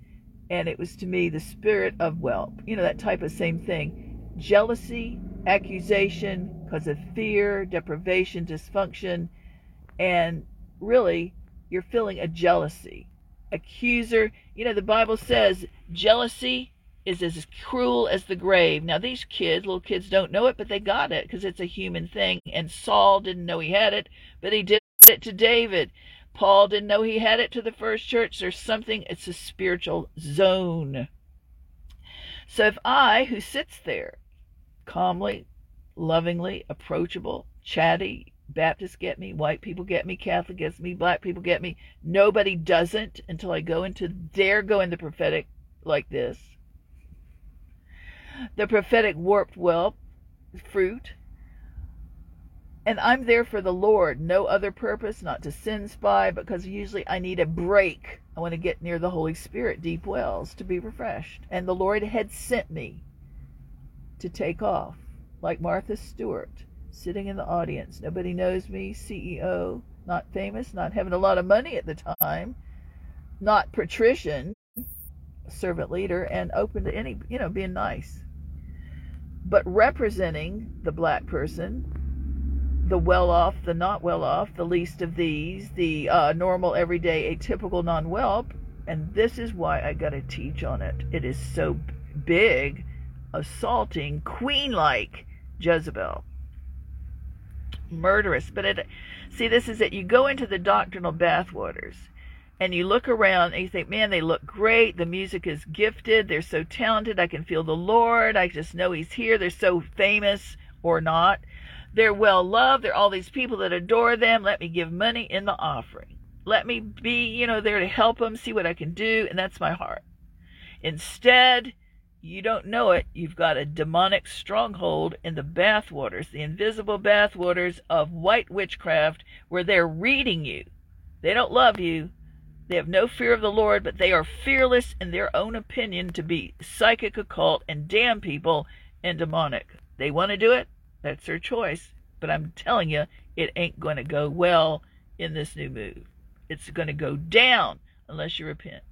and it was to me the spirit of, well, you know, that type of same thing jealousy, accusation, because of fear, deprivation, dysfunction, and really, you're feeling a jealousy accuser. You know, the Bible says jealousy is as cruel as the grave. Now, these kids, little kids, don't know it, but they got it because it's a human thing. And Saul didn't know he had it, but he did it to David. Paul didn't know he had it to the first church. There's something, it's a spiritual zone. So if I, who sits there calmly, lovingly, approachable, chatty, Baptists get me, white people get me, Catholic gets me, black people get me. Nobody doesn't until I go into dare go in the prophetic like this. The prophetic warped whelp fruit. And I'm there for the Lord, no other purpose, not to sin spy, because usually I need a break. I want to get near the Holy Spirit, deep wells, to be refreshed. And the Lord had sent me to take off, like Martha Stewart sitting in the audience. Nobody knows me, CEO, not famous, not having a lot of money at the time, not patrician, servant leader, and open to any, you know, being nice. But representing the black person, the well off, the not well off, the least of these, the uh, normal, everyday, atypical, non whelp. And this is why I got to teach on it. It is so big, assaulting, queen like Jezebel murderous. But it, see, this is it. You go into the doctrinal bathwaters, and you look around and you think, man, they look great. The music is gifted. They're so talented. I can feel the Lord. I just know He's here. They're so famous or not. They're well loved. They're all these people that adore them. Let me give money in the offering. Let me be, you know, there to help them, see what I can do. And that's my heart. Instead, you don't know it. You've got a demonic stronghold in the bathwaters, the invisible bathwaters of white witchcraft, where they're reading you. They don't love you, they have no fear of the Lord, but they are fearless in their own opinion to be psychic, occult, and damn people and demonic. They want to do it, that's their choice. But I'm telling you, it ain't going to go well in this new move. It's going to go down unless you repent.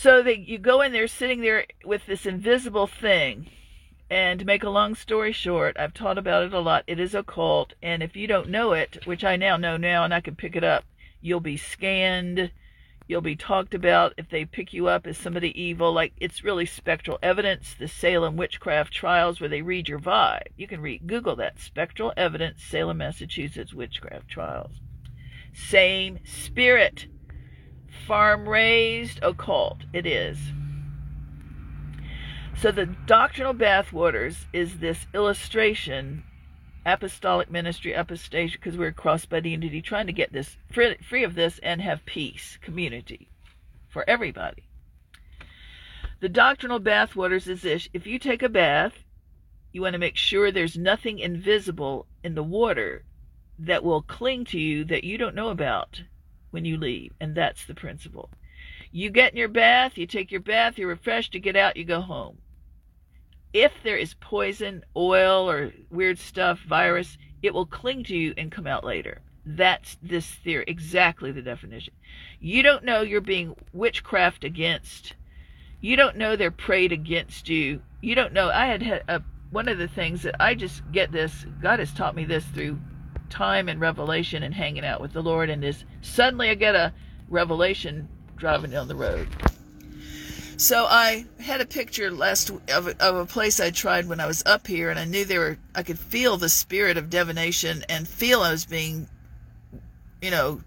So that you go in there sitting there with this invisible thing. And to make a long story short, I've taught about it a lot. It is occult, and if you don't know it, which I now know now, and I can pick it up, You'll be scanned. You'll be talked about if they pick you up as somebody evil. Like it's really spectral evidence. The Salem witchcraft trials where they read your vibe. You can read Google that spectral evidence Salem, Massachusetts witchcraft trials. Same spirit. Farm raised occult. It is. So the doctrinal bathwaters is this illustration apostolic ministry, apostasy, because we're crossed by the unity, trying to get this free, free of this and have peace, community for everybody. The doctrinal bathwaters is this if you take a bath, you want to make sure there's nothing invisible in the water that will cling to you that you don't know about when you leave. And that's the principle. You get in your bath, you take your bath, you're refreshed, you get out, you go home if there is poison, oil, or weird stuff, virus, it will cling to you and come out later. That's this theory, exactly the definition. You don't know you're being witchcraft against. You don't know they're prayed against you. You don't know. I had, had a, one of the things that I just get this, God has taught me this through time and revelation and hanging out with the Lord, and is suddenly I get a revelation driving down the road. So I had a picture last of of a place I tried when I was up here, and I knew there were. I could feel the spirit of divination and feel I was being, you know,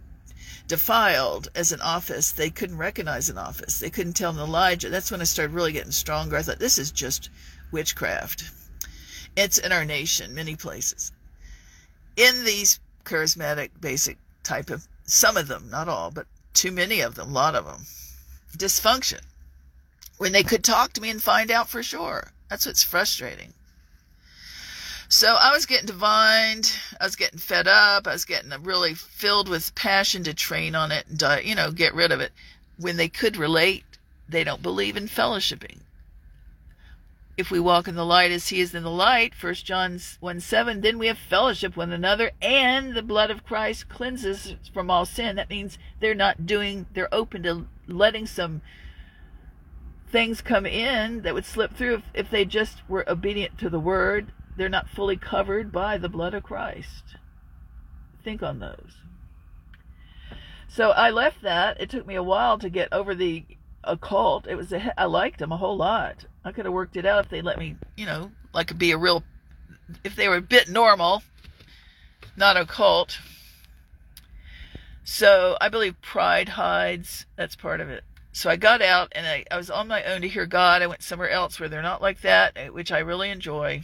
defiled as an office. They couldn't recognize an office. They couldn't tell an Elijah. That's when I started really getting stronger. I thought this is just witchcraft. It's in our nation, many places. In these charismatic, basic type of some of them, not all, but too many of them, a lot of them, dysfunction when they could talk to me and find out for sure. That's what's frustrating. So I was getting divined. I was getting fed up. I was getting really filled with passion to train on it and, uh, you know, get rid of it. When they could relate, they don't believe in fellowshipping. If we walk in the light as he is in the light, 1 John 1 7, then we have fellowship with another, and the blood of Christ cleanses from all sin. That means they're not doing, they're open to letting some things come in that would slip through if, if they just were obedient to the word. They're not fully covered by the blood of Christ. Think on those. So I left that. It took me a while to get over the occult. It was a, I liked them a whole lot. I could have worked it out if they let me, you know, like be a real, if they were a bit normal, not occult. So I believe pride hides. That's part of it so I got out and I, I was on my own to hear God. I went somewhere else where they're not like that, eh, which I really enjoy.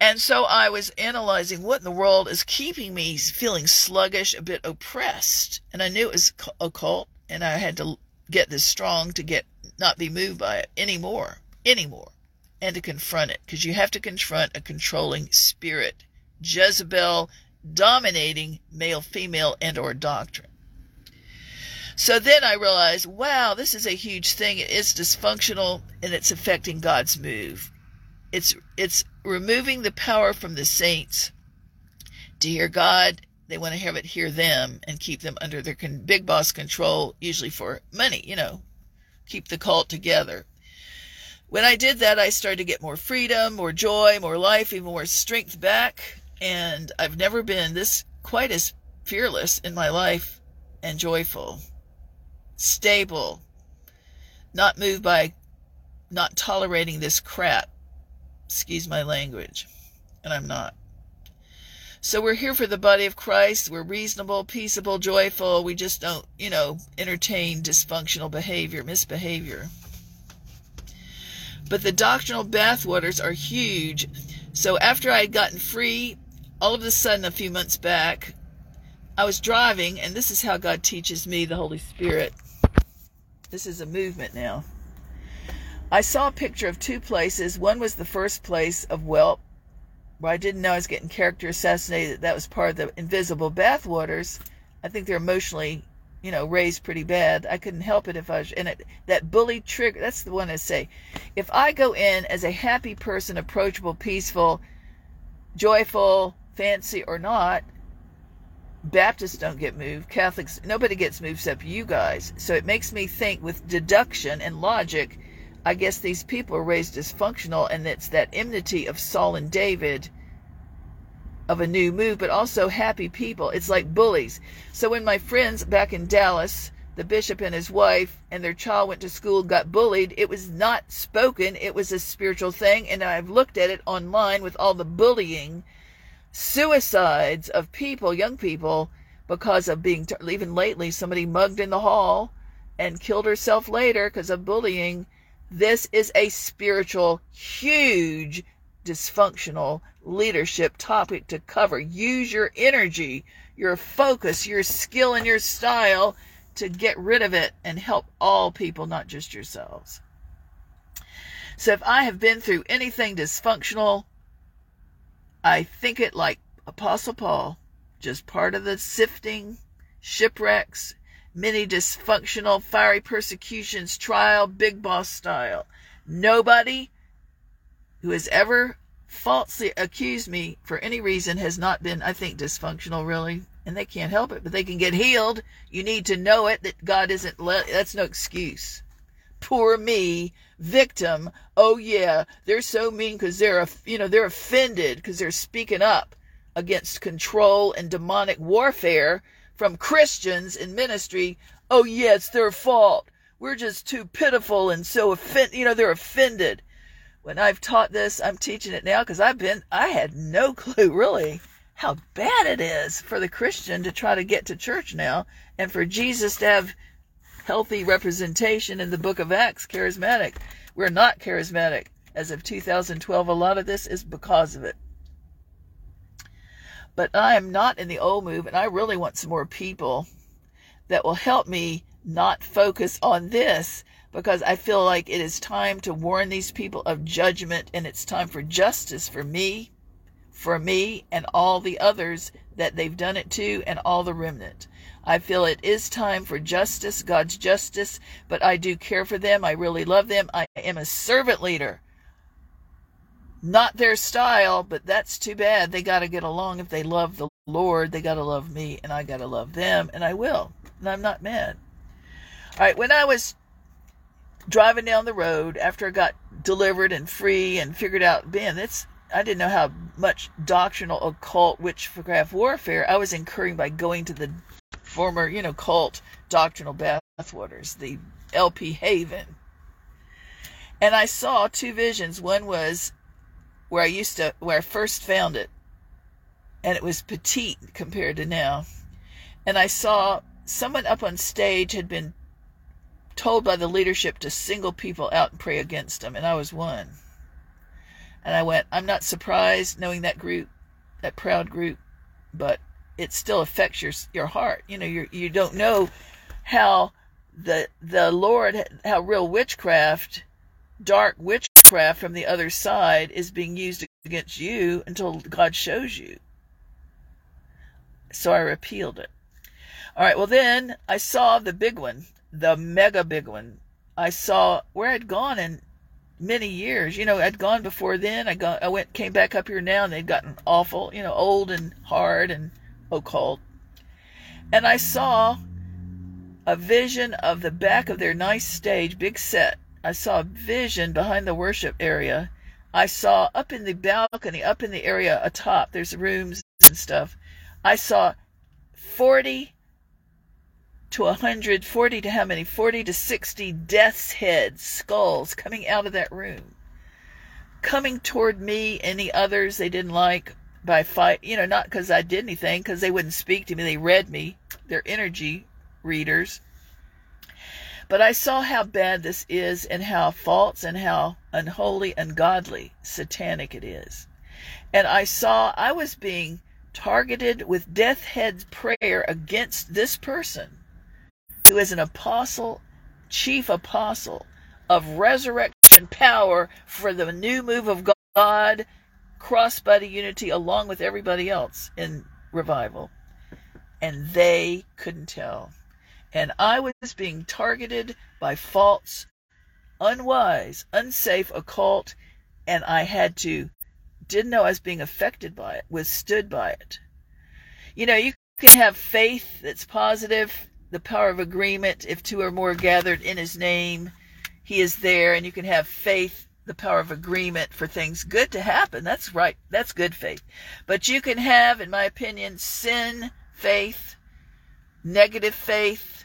And so I was analyzing what in the world is keeping me feeling sluggish, a bit oppressed. And I knew it was occult, and I had to get this strong to get not be moved by it anymore, anymore, and to confront it, because you have to confront a controlling spirit, Jezebel dominating male, female, and or doctrine. So then I realized, wow, this is a huge thing. It is dysfunctional and it's affecting God's move. It's it's removing the power from the saints to hear God. They want to have it hear them and keep them under their big boss control, usually for money, you know, keep the cult together. When I did that, I started to get more freedom, more joy, more life, even more strength back. And I've never been this quite as fearless in my life and joyful stable, not moved by not tolerating this crap. Excuse my language. And I'm not. So we're here for the body of Christ. We're reasonable, peaceable, joyful. We just don't, you know, entertain dysfunctional behavior, misbehavior. But the doctrinal bathwaters are huge. So after I had gotten free, all of a sudden, a few months back, I was driving, and this is how God teaches me the Holy Spirit. This is a movement now. I saw a picture of two places. One was the first place of Whelp, where I didn't know I was getting character assassinated. That was part of the invisible bathwaters. I think they're emotionally, you know, raised pretty bad. I couldn't help it if I was in it. That bully trigger, that's the one I say. If I go in as a happy person, approachable, peaceful, joyful, fancy or not, Baptists don't get moved. Catholics, nobody gets moved except you guys. So it makes me think with deduction and logic, I guess these people are raised dysfunctional, and it's that enmity of Saul and David of a new move, but also happy people. It's like bullies. So when my friends back in Dallas, the bishop and his wife and their child went to school, got bullied, it was not spoken, it was a spiritual thing. And I've looked at it online with all the bullying suicides of people, young people, because of being, even lately, somebody mugged in the hall and killed herself later because of bullying. This is a spiritual, huge, dysfunctional leadership topic to cover. Use your energy, your focus, your skill, and your style to get rid of it and help all people, not just yourselves. So if I have been through anything dysfunctional, I think it like Apostle Paul, just part of the sifting, shipwrecks, many dysfunctional, fiery persecutions, trial, big boss style. Nobody who has ever falsely accused me for any reason has not been, I think, dysfunctional, really. And they can't help it, but they can get healed. You need to know it that God isn't let, that's no excuse. Poor me victim, oh yeah, they're so mean because they're, you know, they're offended because they're speaking up against control and demonic warfare from Christians in ministry. Oh yeah, it's their fault. We're just too pitiful and so offended. You know, they're offended. When I've taught this, I'm teaching it now because I've been, I had no clue really how bad it is for the Christian to try to get to church now and for Jesus to have healthy representation in the book of Acts, charismatic. We're not charismatic. As of 2012, a lot of this is because of it. But I am not in the old move, and I really want some more people that will help me not focus on this because I feel like it is time to warn these people of judgment and it's time for justice for me, for me, and all the others that they've done it to, and all the remnant. I feel it is time for justice, God's justice, but I do care for them. I really love them. I am a servant leader. Not their style, but that's too bad. They got to get along if they love the Lord. They got to love me, and I got to love them, and I will. And I'm not mad. All right, when I was driving down the road after I got delivered and free and figured out, man, that's I didn't know how much doctrinal occult witchcraft warfare I was incurring by going to the former, you know, cult doctrinal bathwaters, the LP Haven. And I saw two visions. One was where I used to, where I first found it, and it was petite compared to now. And I saw someone up on stage had been told by the leadership to single people out and pray against them, and I was one. And I went, I'm not surprised knowing that group, that proud group, but it still affects your your heart. You know, you you don't know how the the Lord how real witchcraft, dark witchcraft from the other side is being used against you until God shows you. So I repealed it. All right, well then I saw the big one, the mega big one. I saw where I'd gone in many years. You know, I'd gone before then. I got I went came back up here now and they'd gotten awful, you know, old and hard and occult. And I saw a vision of the back of their nice stage, big set. I saw a vision behind the worship area. I saw up in the balcony, up in the area atop, there's rooms and stuff. I saw 40 to 100, 40 to how many? 40 to 60 death's heads, skulls coming out of that room. Coming toward me, any others they didn't like, by fight, you know, not because I did anything, because they wouldn't speak to me. They read me. They're energy readers. But I saw how bad this is and how false and how unholy, ungodly, satanic it is. And I saw I was being targeted with death head's prayer against this person who is an apostle, chief apostle of resurrection power for the new move of God, crossbody unity, along with everybody else in revival. And they couldn't tell and I was being targeted by false, unwise, unsafe occult, and I had to, didn't know I was being affected by it, withstood by it. You know, you can have faith that's positive, the power of agreement. If two or more gathered in his name, he is there, and you can have faith, the power of agreement for things good to happen. That's right. That's good faith. But you can have, in my opinion, sin faith, negative faith,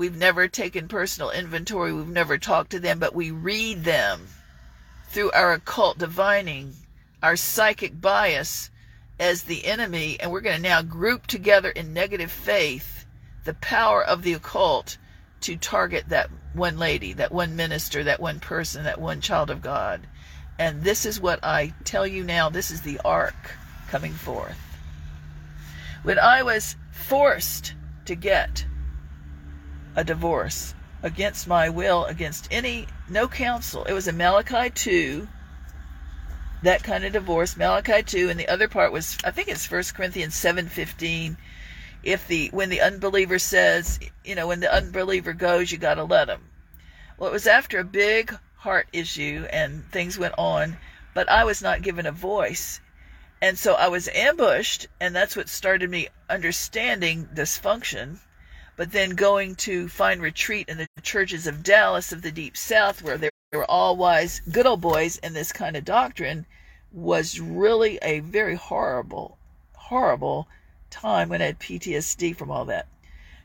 We've never taken personal inventory. We've never talked to them, but we read them through our occult divining, our psychic bias as the enemy, and we're going to now group together in negative faith the power of the occult to target that one lady, that one minister, that one person, that one child of God. And this is what I tell you now this is the ark coming forth. When I was forced to get a divorce against my will, against any, no counsel. It was a Malachi 2, that kind of divorce, Malachi 2, and the other part was, I think it's 1 Corinthians 7.15, if the, when the unbeliever says, you know, when the unbeliever goes, you got to let him. Well, it was after a big heart issue and things went on, but I was not given a voice. And so I was ambushed, and that's what started me understanding dysfunction but then going to find retreat in the churches of Dallas of the Deep South, where they were all wise, good old boys in this kind of doctrine, was really a very horrible, horrible time when I had PTSD from all that.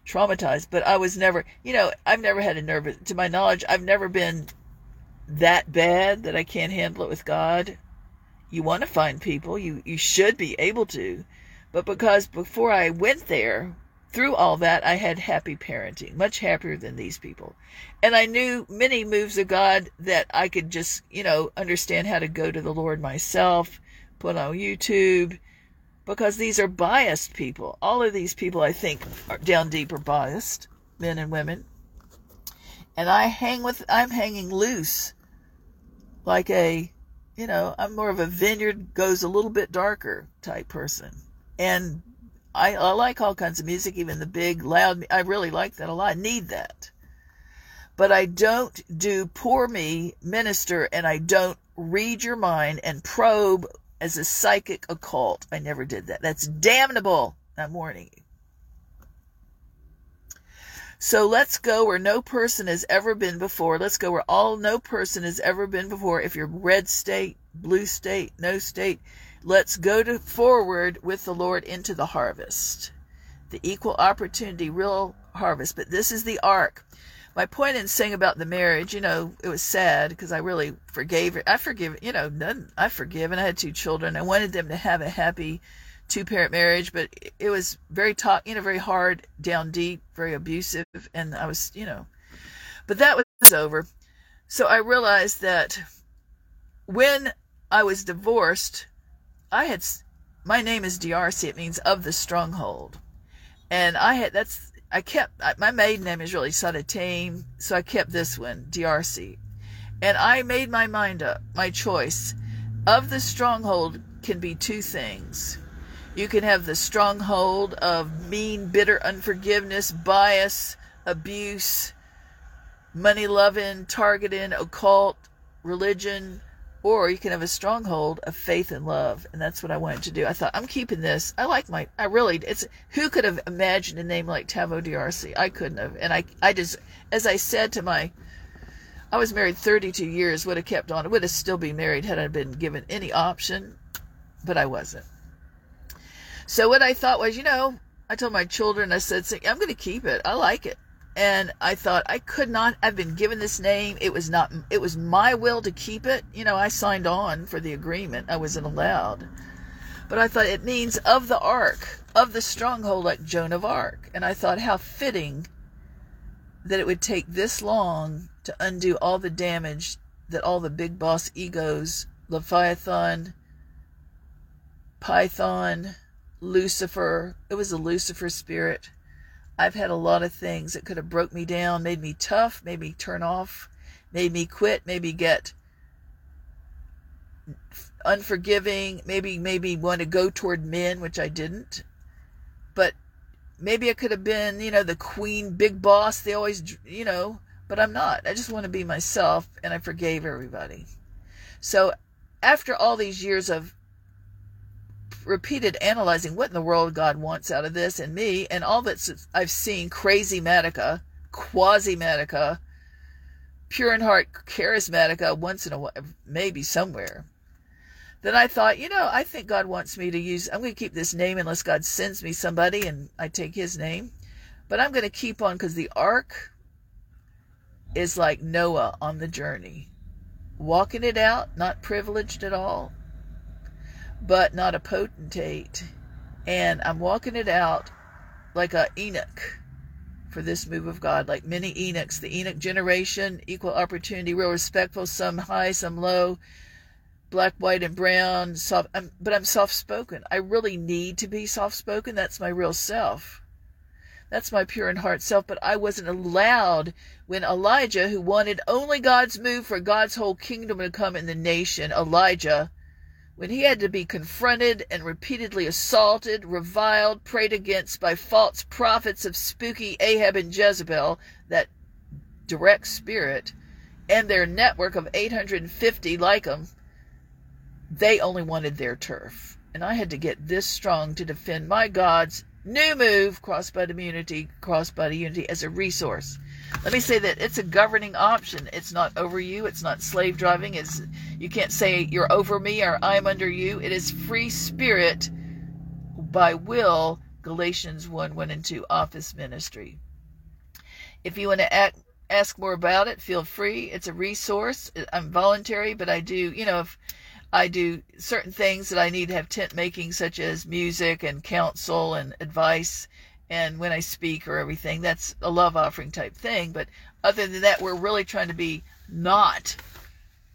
Traumatized, but I was never, you know, I've never had a nervous, to my knowledge, I've never been that bad that I can't handle it with God. You want to find people, you, you should be able to. But because before I went there, through all that, I had happy parenting, much happier than these people. And I knew many moves of God that I could just, you know, understand how to go to the Lord myself, put on YouTube, because these are biased people. All of these people, I think, are down deep are biased, men and women. And I hang with, I'm hanging loose like a, you know, I'm more of a vineyard goes a little bit darker type person. And I, I like all kinds of music, even the big, loud. I really like that a lot. I need that. But I don't do poor me minister and I don't read your mind and probe as a psychic occult. I never did that. That's damnable. I'm warning you. So let's go where no person has ever been before. Let's go where all no person has ever been before. If you're red state, blue state, no state, Let's go to forward with the Lord into the harvest. The equal opportunity, real harvest. But this is the ark. My point in saying about the marriage, you know, it was sad because I really forgave it. I forgive, you know, none, I forgive, and I had two children. I wanted them to have a happy two parent marriage, but it was very talk, you know, very hard, down deep, very abusive, and I was, you know, but that was over. So I realized that when I was divorced, I had my name is D'Arcy. It means of the stronghold, and I had that's I kept my maiden name is really Sadatame, so I kept this one D'Arcy, and I made my mind up. My choice of the stronghold can be two things. You can have the stronghold of mean, bitter unforgiveness, bias, abuse, money loving, targeting, occult, religion, or you can have a stronghold of faith and love. And that's what I wanted to do. I thought, I'm keeping this. I like my, I really, it's, who could have imagined a name like Taveau D'Arcy? I couldn't have. And I, I just, as I said to my, I was married 32 years, would have kept on, would have still been married had I been given any option, but I wasn't. So what I thought was, you know, I told my children, I said, I'm going to keep it. I like it and I thought I could not I've been given this name. It was not. It was my will to keep it. You know, I signed on for the agreement. I wasn't allowed, But I thought it means of the ark, of the stronghold, like Joan of Arc. And I thought how fitting that it would take this long to undo all the damage that all the big boss egos, Leviathan, Python, Lucifer, it was a Lucifer spirit. I've had a lot of things that could have broke me down, made me tough, made me turn off, made me quit, maybe get unforgiving, maybe maybe want to go toward men, which I didn't. But maybe I could have been, you know, the queen, big boss. They always, you know, but I'm not. I just want to be myself, and I forgave everybody. So after all these years of repeated analyzing what in the world God wants out of this and me, and all that I've seen crazy Matica, quasi Matica, pure in heart charismatica once in a while, maybe somewhere. Then I thought, you know, I think God wants me to use, I'm going to keep this name unless God sends me somebody and I take his name. But I'm going to keep on because the ark is like Noah on the journey, walking it out, not privileged at all, but not a potentate. And I'm walking it out like a Enoch for this move of God, like many Enochs, the Enoch generation, equal opportunity, real respectful, some high, some low, black, white, and brown, soft, I'm, but I'm soft spoken. I really need to be soft spoken. That's my real self. That's my pure in heart self, but I wasn't allowed when Elijah, who wanted only God's move for God's whole kingdom to come in the nation, Elijah, when he had to be confronted and repeatedly assaulted, reviled, prayed against by false prophets of spooky Ahab and Jezebel, that direct spirit, and their network of 850 like them, they only wanted their turf. And I had to get this strong to defend my God's new move, crossbody immunity, crossbody unity, as a resource. Let me say that it's a governing option. It's not over you. It's not slave driving. It's you can't say you're over me or I'm under you. It is free spirit by will. Galatians 1 1 and 2 office ministry. If you want to act, ask more about it, feel free. It's a resource. I'm voluntary, but I do, you know, if I do certain things that I need to have tent making, such as music and counsel and advice and when I speak or everything, that's a love offering type thing. But other than that, we're really trying to be not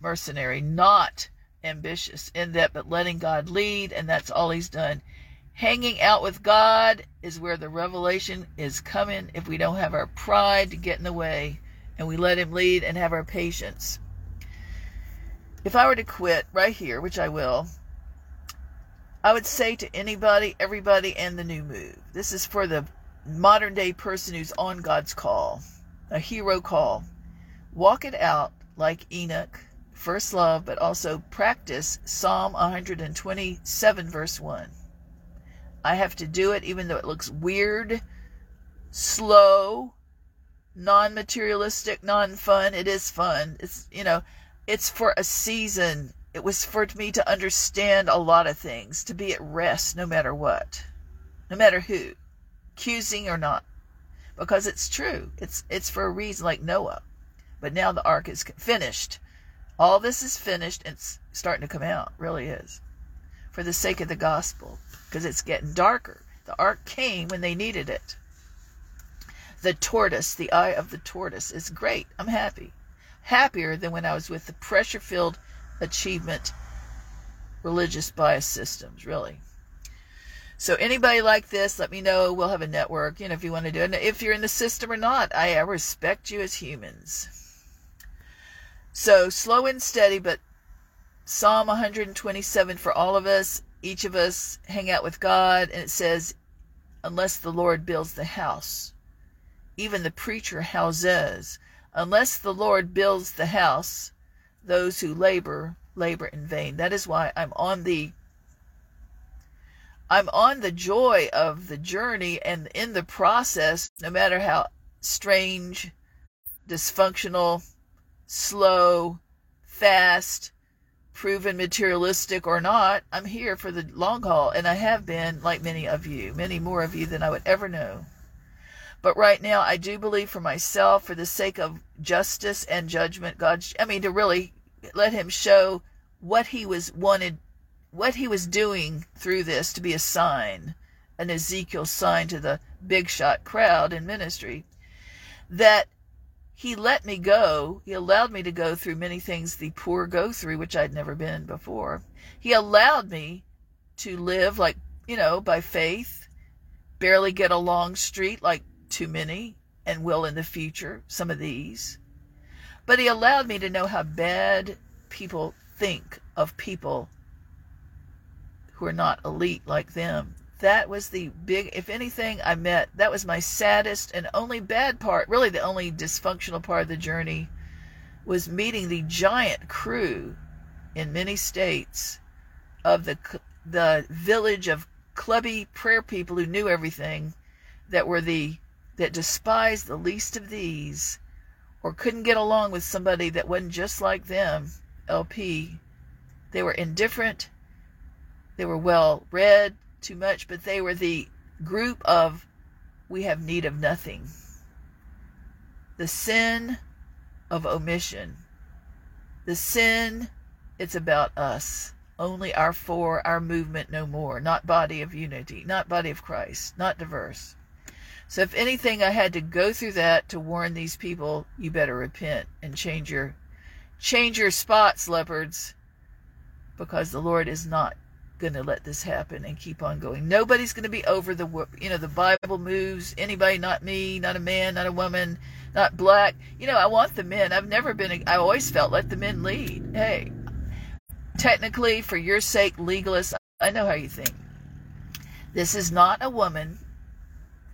mercenary, not ambitious in that, but letting God lead, and that's all He's done. Hanging out with God is where the revelation is coming if we don't have our pride to get in the way and we let Him lead and have our patience. If I were to quit right here, which I will, I would say to anybody, everybody, and the new move this is for the modern day person who's on God's call, a hero call. Walk it out like Enoch, first love, but also practice Psalm 127, verse 1. I have to do it even though it looks weird, slow, non materialistic, non fun. It is fun. It's, you know, it's for a season it was for me to understand a lot of things, to be at rest no matter what, no matter who, accusing or not, because it's true. It's it's for a reason, like Noah. But now the ark is finished. All this is finished and it's starting to come out. Really is, for the sake of the gospel, because it's getting darker. The ark came when they needed it. The tortoise, the eye of the tortoise, is great. I'm happy, happier than when I was with the pressure-filled achievement religious bias systems, really. So anybody like this, let me know. We'll have a network, you know, if you want to do it. If you're in the system or not, I, respect you as humans. So slow and steady, but Psalm 127 for all of us. Each of us hang out with God, and it says, unless the Lord builds the house. Even the preacher houses. Unless the Lord builds the house, those who labor labor in vain. That is why I'm on the I'm on the joy of the journey and in the process, no matter how strange, dysfunctional, slow, fast, proven materialistic or not, I'm here for the long haul and I have been like many of you, many more of you than I would ever know. But right now, I do believe for myself, for the sake of justice and judgment, God, I mean, to really let Him show what He was wanted what he was doing through this to be a sign, an Ezekiel sign to the big shot crowd in ministry, that he let me go. He allowed me to go through many things the poor go through, which I'd never been before. He allowed me to live like, you know, by faith, barely get along street like too many, and will in the future, some of these. But he allowed me to know how bad people think of people who are not elite like them. That was the big, if anything, I met, that was my saddest and only bad part, really the only dysfunctional part of the journey, was meeting the giant crew in many states of the, the village of clubby prayer people who knew everything that were the, that despised the least of these or couldn't get along with somebody that wasn't just like them, LP. They were indifferent. They were well read, too much, but they were the group of we have need of nothing. The sin of omission. The sin, it's about us. Only our four, our movement, no more. Not body of unity, not body of Christ, not diverse. So if anything, I had to go through that to warn these people, you better repent and change your change your spots, leopards, because the Lord is not going to let this happen and keep on going. Nobody's going to be over the you know the Bible moves anybody, not me, not a man, not a woman, not black. You know, I want the men. I've never been. I always felt let the men lead. Hey, technically, for your sake, legalist, I know how you think. This is not a woman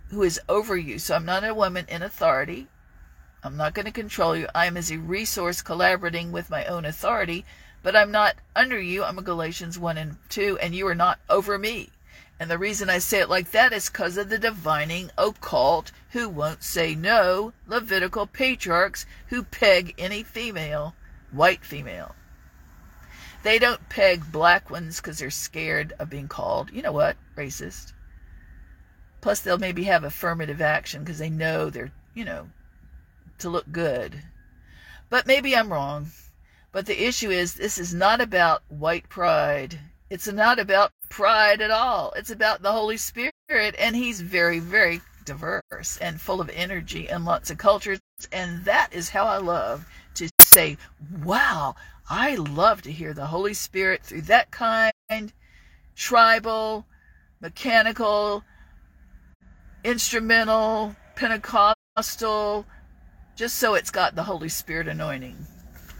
who is over you. So I'm not a woman in authority. I'm not going to control you. I am as a resource collaborating with my own authority, but I'm not under you. I'm a Galatians 1 and 2, and you are not over me. And the reason I say it like that is because of the divining occult who won't say no, Levitical patriarchs who peg any female, white female. They don't peg black ones because they're scared of being called, you know what, racist. Plus, they'll maybe have affirmative action because they know they're, you know, to look good. But maybe I'm wrong. But the issue is, this is not about white pride. It's not about pride at all. It's about the Holy Spirit, and He's very, very diverse and full of energy and lots of cultures. And that is how I love to say, wow, I love to hear the Holy Spirit through that kind, tribal, mechanical, instrumental, Pentecostal, just so it's got the Holy Spirit anointing.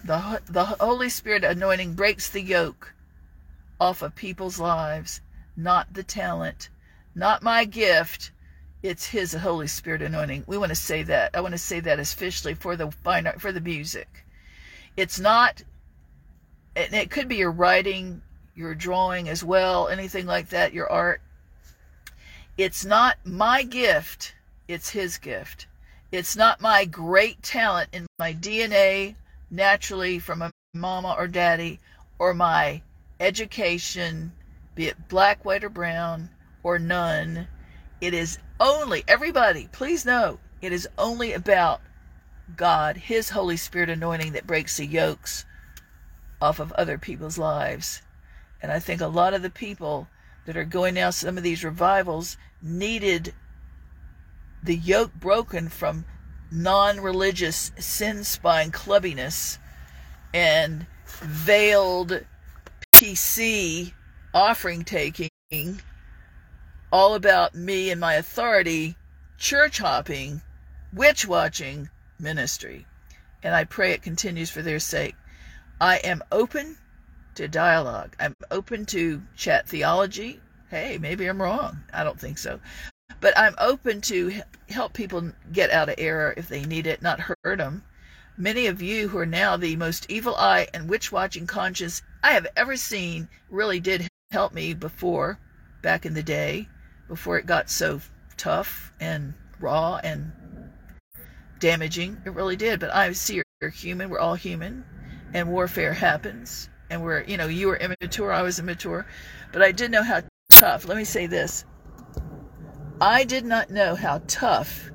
The, the Holy Spirit anointing breaks the yoke off of people's lives, not the talent, not my gift. It's His Holy Spirit anointing. We want to say that. I want to say that officially for the fine art, for the music. It's not, and it could be your writing, your drawing as well, anything like that, your art. It's not my gift, it's His gift. It's not my great talent in my DNA naturally from a mama or daddy or my education, be it black, white, or brown, or none. It is only, everybody, please know, it is only about God, His Holy Spirit anointing that breaks the yokes off of other people's lives. And I think a lot of the people that are going now, some of these revivals, needed the yoke broken from non religious sin spine clubbiness and veiled PC offering taking, all about me and my authority, church hopping, witch watching ministry. And I pray it continues for their sake. I am open to dialogue. I'm open to chat theology. Hey, maybe I'm wrong. I don't think so. But I'm open to help people get out of error if they need it, not hurt them. Many of you who are now the most evil eye and witch watching conscience I have ever seen really did help me before, back in the day, before it got so tough and raw and damaging. It really did. But I see you're human. We're all human. And warfare happens and we're, you know, you were immature, I was immature, but I did know how tough. Let me say this. I did not know how tough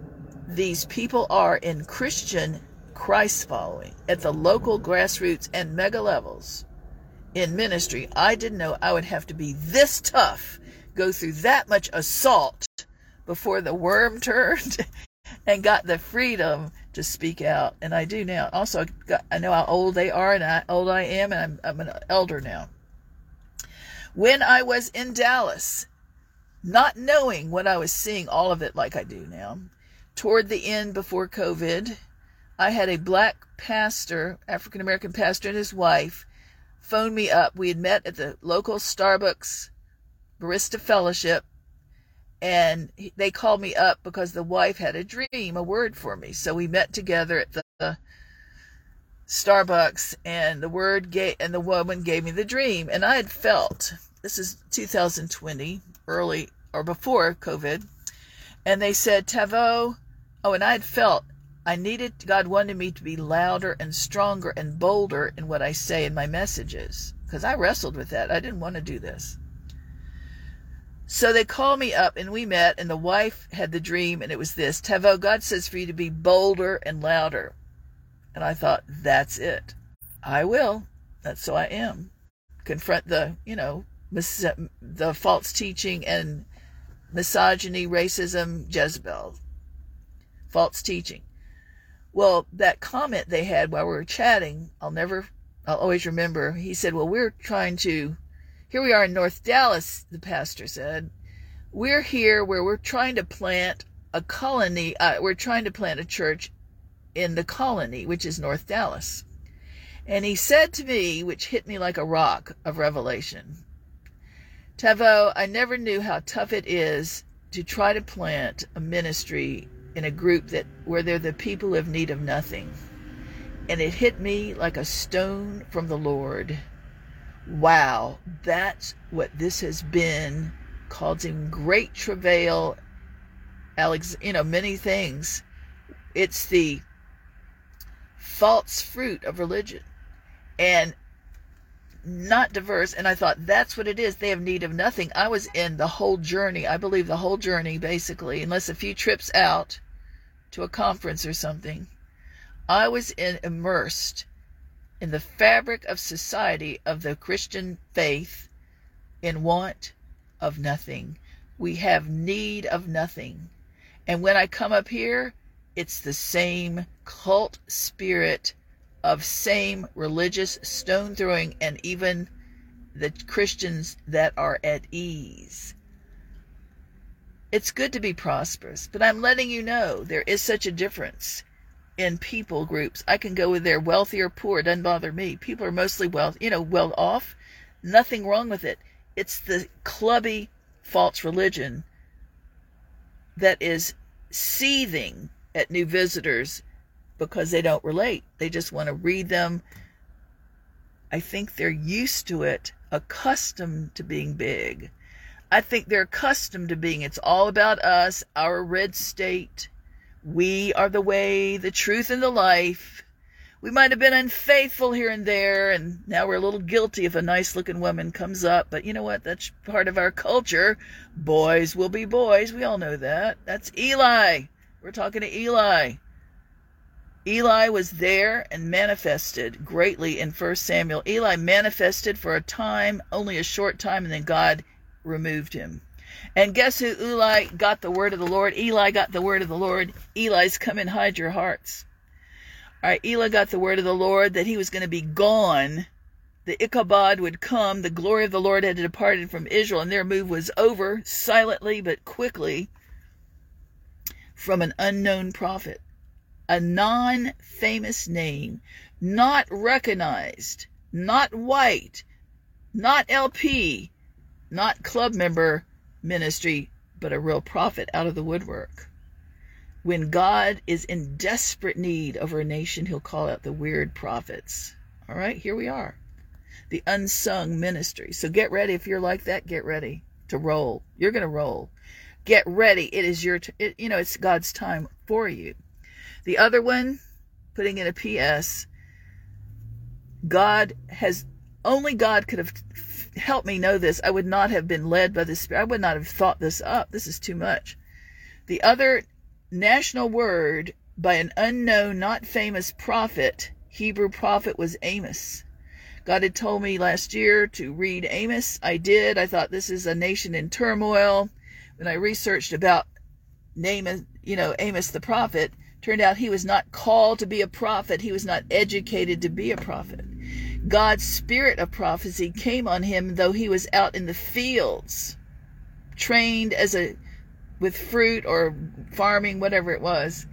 these people are in Christian Christ following at the local grassroots and mega levels in ministry. I didn't know I would have to be this tough, go through that much assault before the worm turned and got the freedom to speak out. And I do now. Also, I know how old they are and how old I am, and I'm, I'm an elder now. When I was in Dallas, not knowing what I was seeing all of it like I do now, toward the end before COVID, I had a black pastor, African American pastor, and his wife phoned me up. We had met at the local Starbucks Barista Fellowship, and they called me up because the wife had a dream, a word for me. So we met together at the Starbucks, and the word gave, and the woman gave me the dream, and I had felt this is 2020, early or before COVID, and they said Taveau Oh, and I had felt I needed, God wanted me to be louder and stronger and bolder in what I say in my messages. Because I wrestled with that. I didn't want to do this. So they called me up and we met, and the wife had the dream, and it was this Taveau, God says for you to be bolder and louder. And I thought, that's it. I will. That's so I am. Confront the, you know, the false teaching and misogyny, racism, Jezebel. False teaching. Well, that comment they had while we were chatting, I'll never, I'll always remember. He said, Well, we're trying to, here we are in North Dallas, the pastor said. We're here where we're trying to plant a colony, uh, we're trying to plant a church in the colony, which is North Dallas. And he said to me, which hit me like a rock of revelation, Taveau, I never knew how tough it is to try to plant a ministry in a group that where they're the people have need of nothing. And it hit me like a stone from the Lord. Wow, that's what this has been, causing great travail, Alex, you know, many things. It's the false fruit of religion. And not diverse. And I thought, that's what it is. They have need of nothing. I was in the whole journey. I believe the whole journey, basically, unless a few trips out to a conference or something. I was in, immersed in the fabric of society of the Christian faith in want of nothing. We have need of nothing. And when I come up here, it's the same cult spirit of same religious stone throwing and even the Christians that are at ease. It's good to be prosperous, but I'm letting you know there is such a difference in people groups. I can go with their wealthy or poor, it doesn't bother me. People are mostly well, you know, well off. Nothing wrong with it. It's the clubby false religion that is seething at new visitors because they don't relate. They just want to read them. I think they're used to it, accustomed to being big. I think they're accustomed to being it's all about us, our red state. We are the way, the truth, and the life. We might have been unfaithful here and there, and now we're a little guilty if a nice looking woman comes up. But you know what? That's part of our culture. Boys will be boys. We all know that. That's Eli. We're talking to Eli. Eli was there and manifested greatly in 1 Samuel. Eli manifested for a time, only a short time, and then God removed him. And guess who Eli got the word of the Lord? Eli got the word of the Lord. Eli's come and hide your hearts. All right, Eli got the word of the Lord that he was going to be gone. The Ichabod would come. The glory of the Lord had departed from Israel, and their move was over silently but quickly from an unknown prophet a non famous name, not recognized, not white, not LP, not club member ministry, but a real prophet out of the woodwork. When God is in desperate need over a nation, he'll call out the weird prophets. All right, here we are. The unsung ministry. So get ready. If you're like that, get ready to roll. You're going to roll. Get ready. It is your, t- it, you know, it's God's time for you. The other one, putting in a PS, God has only God could have helped me know this. I would not have been led by the Spirit. I would not have thought this up. This is too much. The other national word by an unknown, not famous prophet, Hebrew prophet, was Amos. God had told me last year to read Amos. I did. I thought this is a nation in turmoil. When I researched about Naaman, you know, Amos the prophet, turned out he was not called to be a prophet. He was not educated to be a prophet. God's spirit of prophecy came on him though he was out in the fields, trained as a with fruit or farming, whatever it was.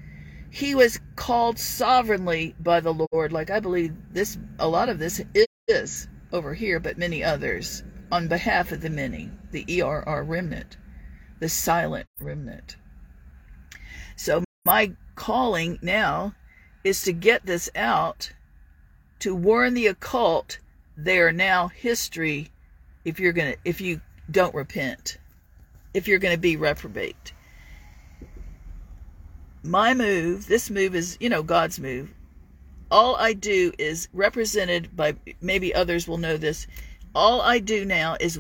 He was called sovereignly by the Lord, like I believe this a lot of this is over here, but many others, on behalf of the many, the ERR remnant, the silent remnant. So my calling now is to get this out, to warn the occult they are now history if you're gonna if you don't repent, if you're gonna be reprobate. My move, this move is, you know, God's move all I do is represented by maybe others will know this. All I do now is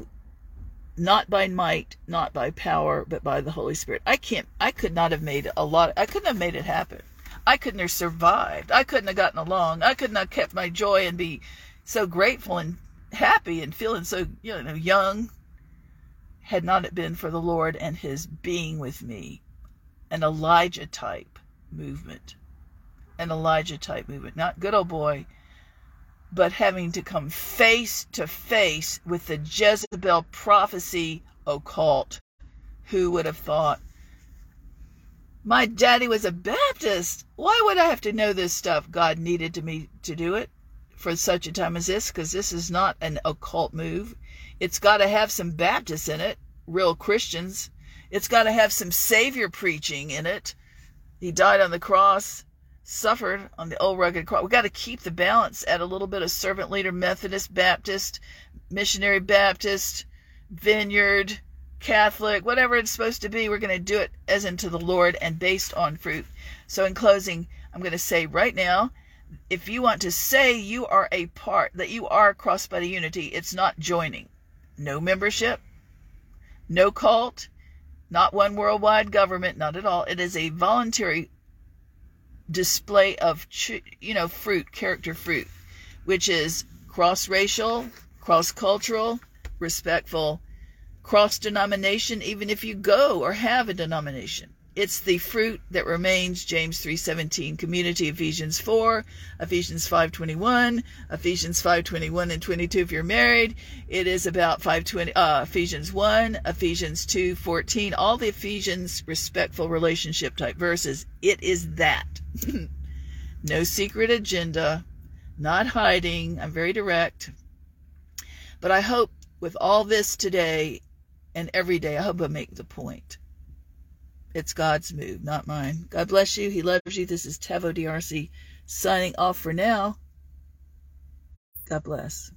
not by might, not by power, but by the Holy Spirit. I can't, I could not have made a lot, I couldn't have made it happen. I couldn't have survived. I couldn't have gotten along. I couldn't have kept my joy and be so grateful and happy and feeling so, you know, young had not it been for the Lord and his being with me, an Elijah type movement an Elijah type movement. Not good old boy, but having to come face to face with the Jezebel prophecy occult. Who would have thought? My daddy was a Baptist. Why would I have to know this stuff? God needed to me to do it for such a time as this, because this is not an occult move. It's got to have some Baptists in it, real Christians. It's got to have some Savior preaching in it. He died on the cross suffered on the old rugged cross. We got to keep the balance at a little bit of servant leader Methodist, Baptist, missionary Baptist, vineyard, Catholic, whatever it's supposed to be. We're going to do it as into the Lord and based on fruit. So, in closing, I'm going to say right now if you want to say you are a part, that you are Crossbody Unity, it's not joining. No membership, no cult, not one worldwide government, not at all. It is a voluntary display of you know fruit character fruit which is cross racial cross cultural respectful cross denomination even if you go or have a denomination it's the fruit that remains james 3:17 community ephesians 4 ephesians 5:21 ephesians 5:21 and 22 if you're married it is about 520 uh, ephesians 1 ephesians 2:14 all the ephesians respectful relationship type verses it is that no secret agenda, not hiding. I'm very direct. But I hope with all this today and every day, I hope I make the point. It's God's move, not mine. God bless you. He loves you. This is Taveau D'Arcy signing off for now. God bless.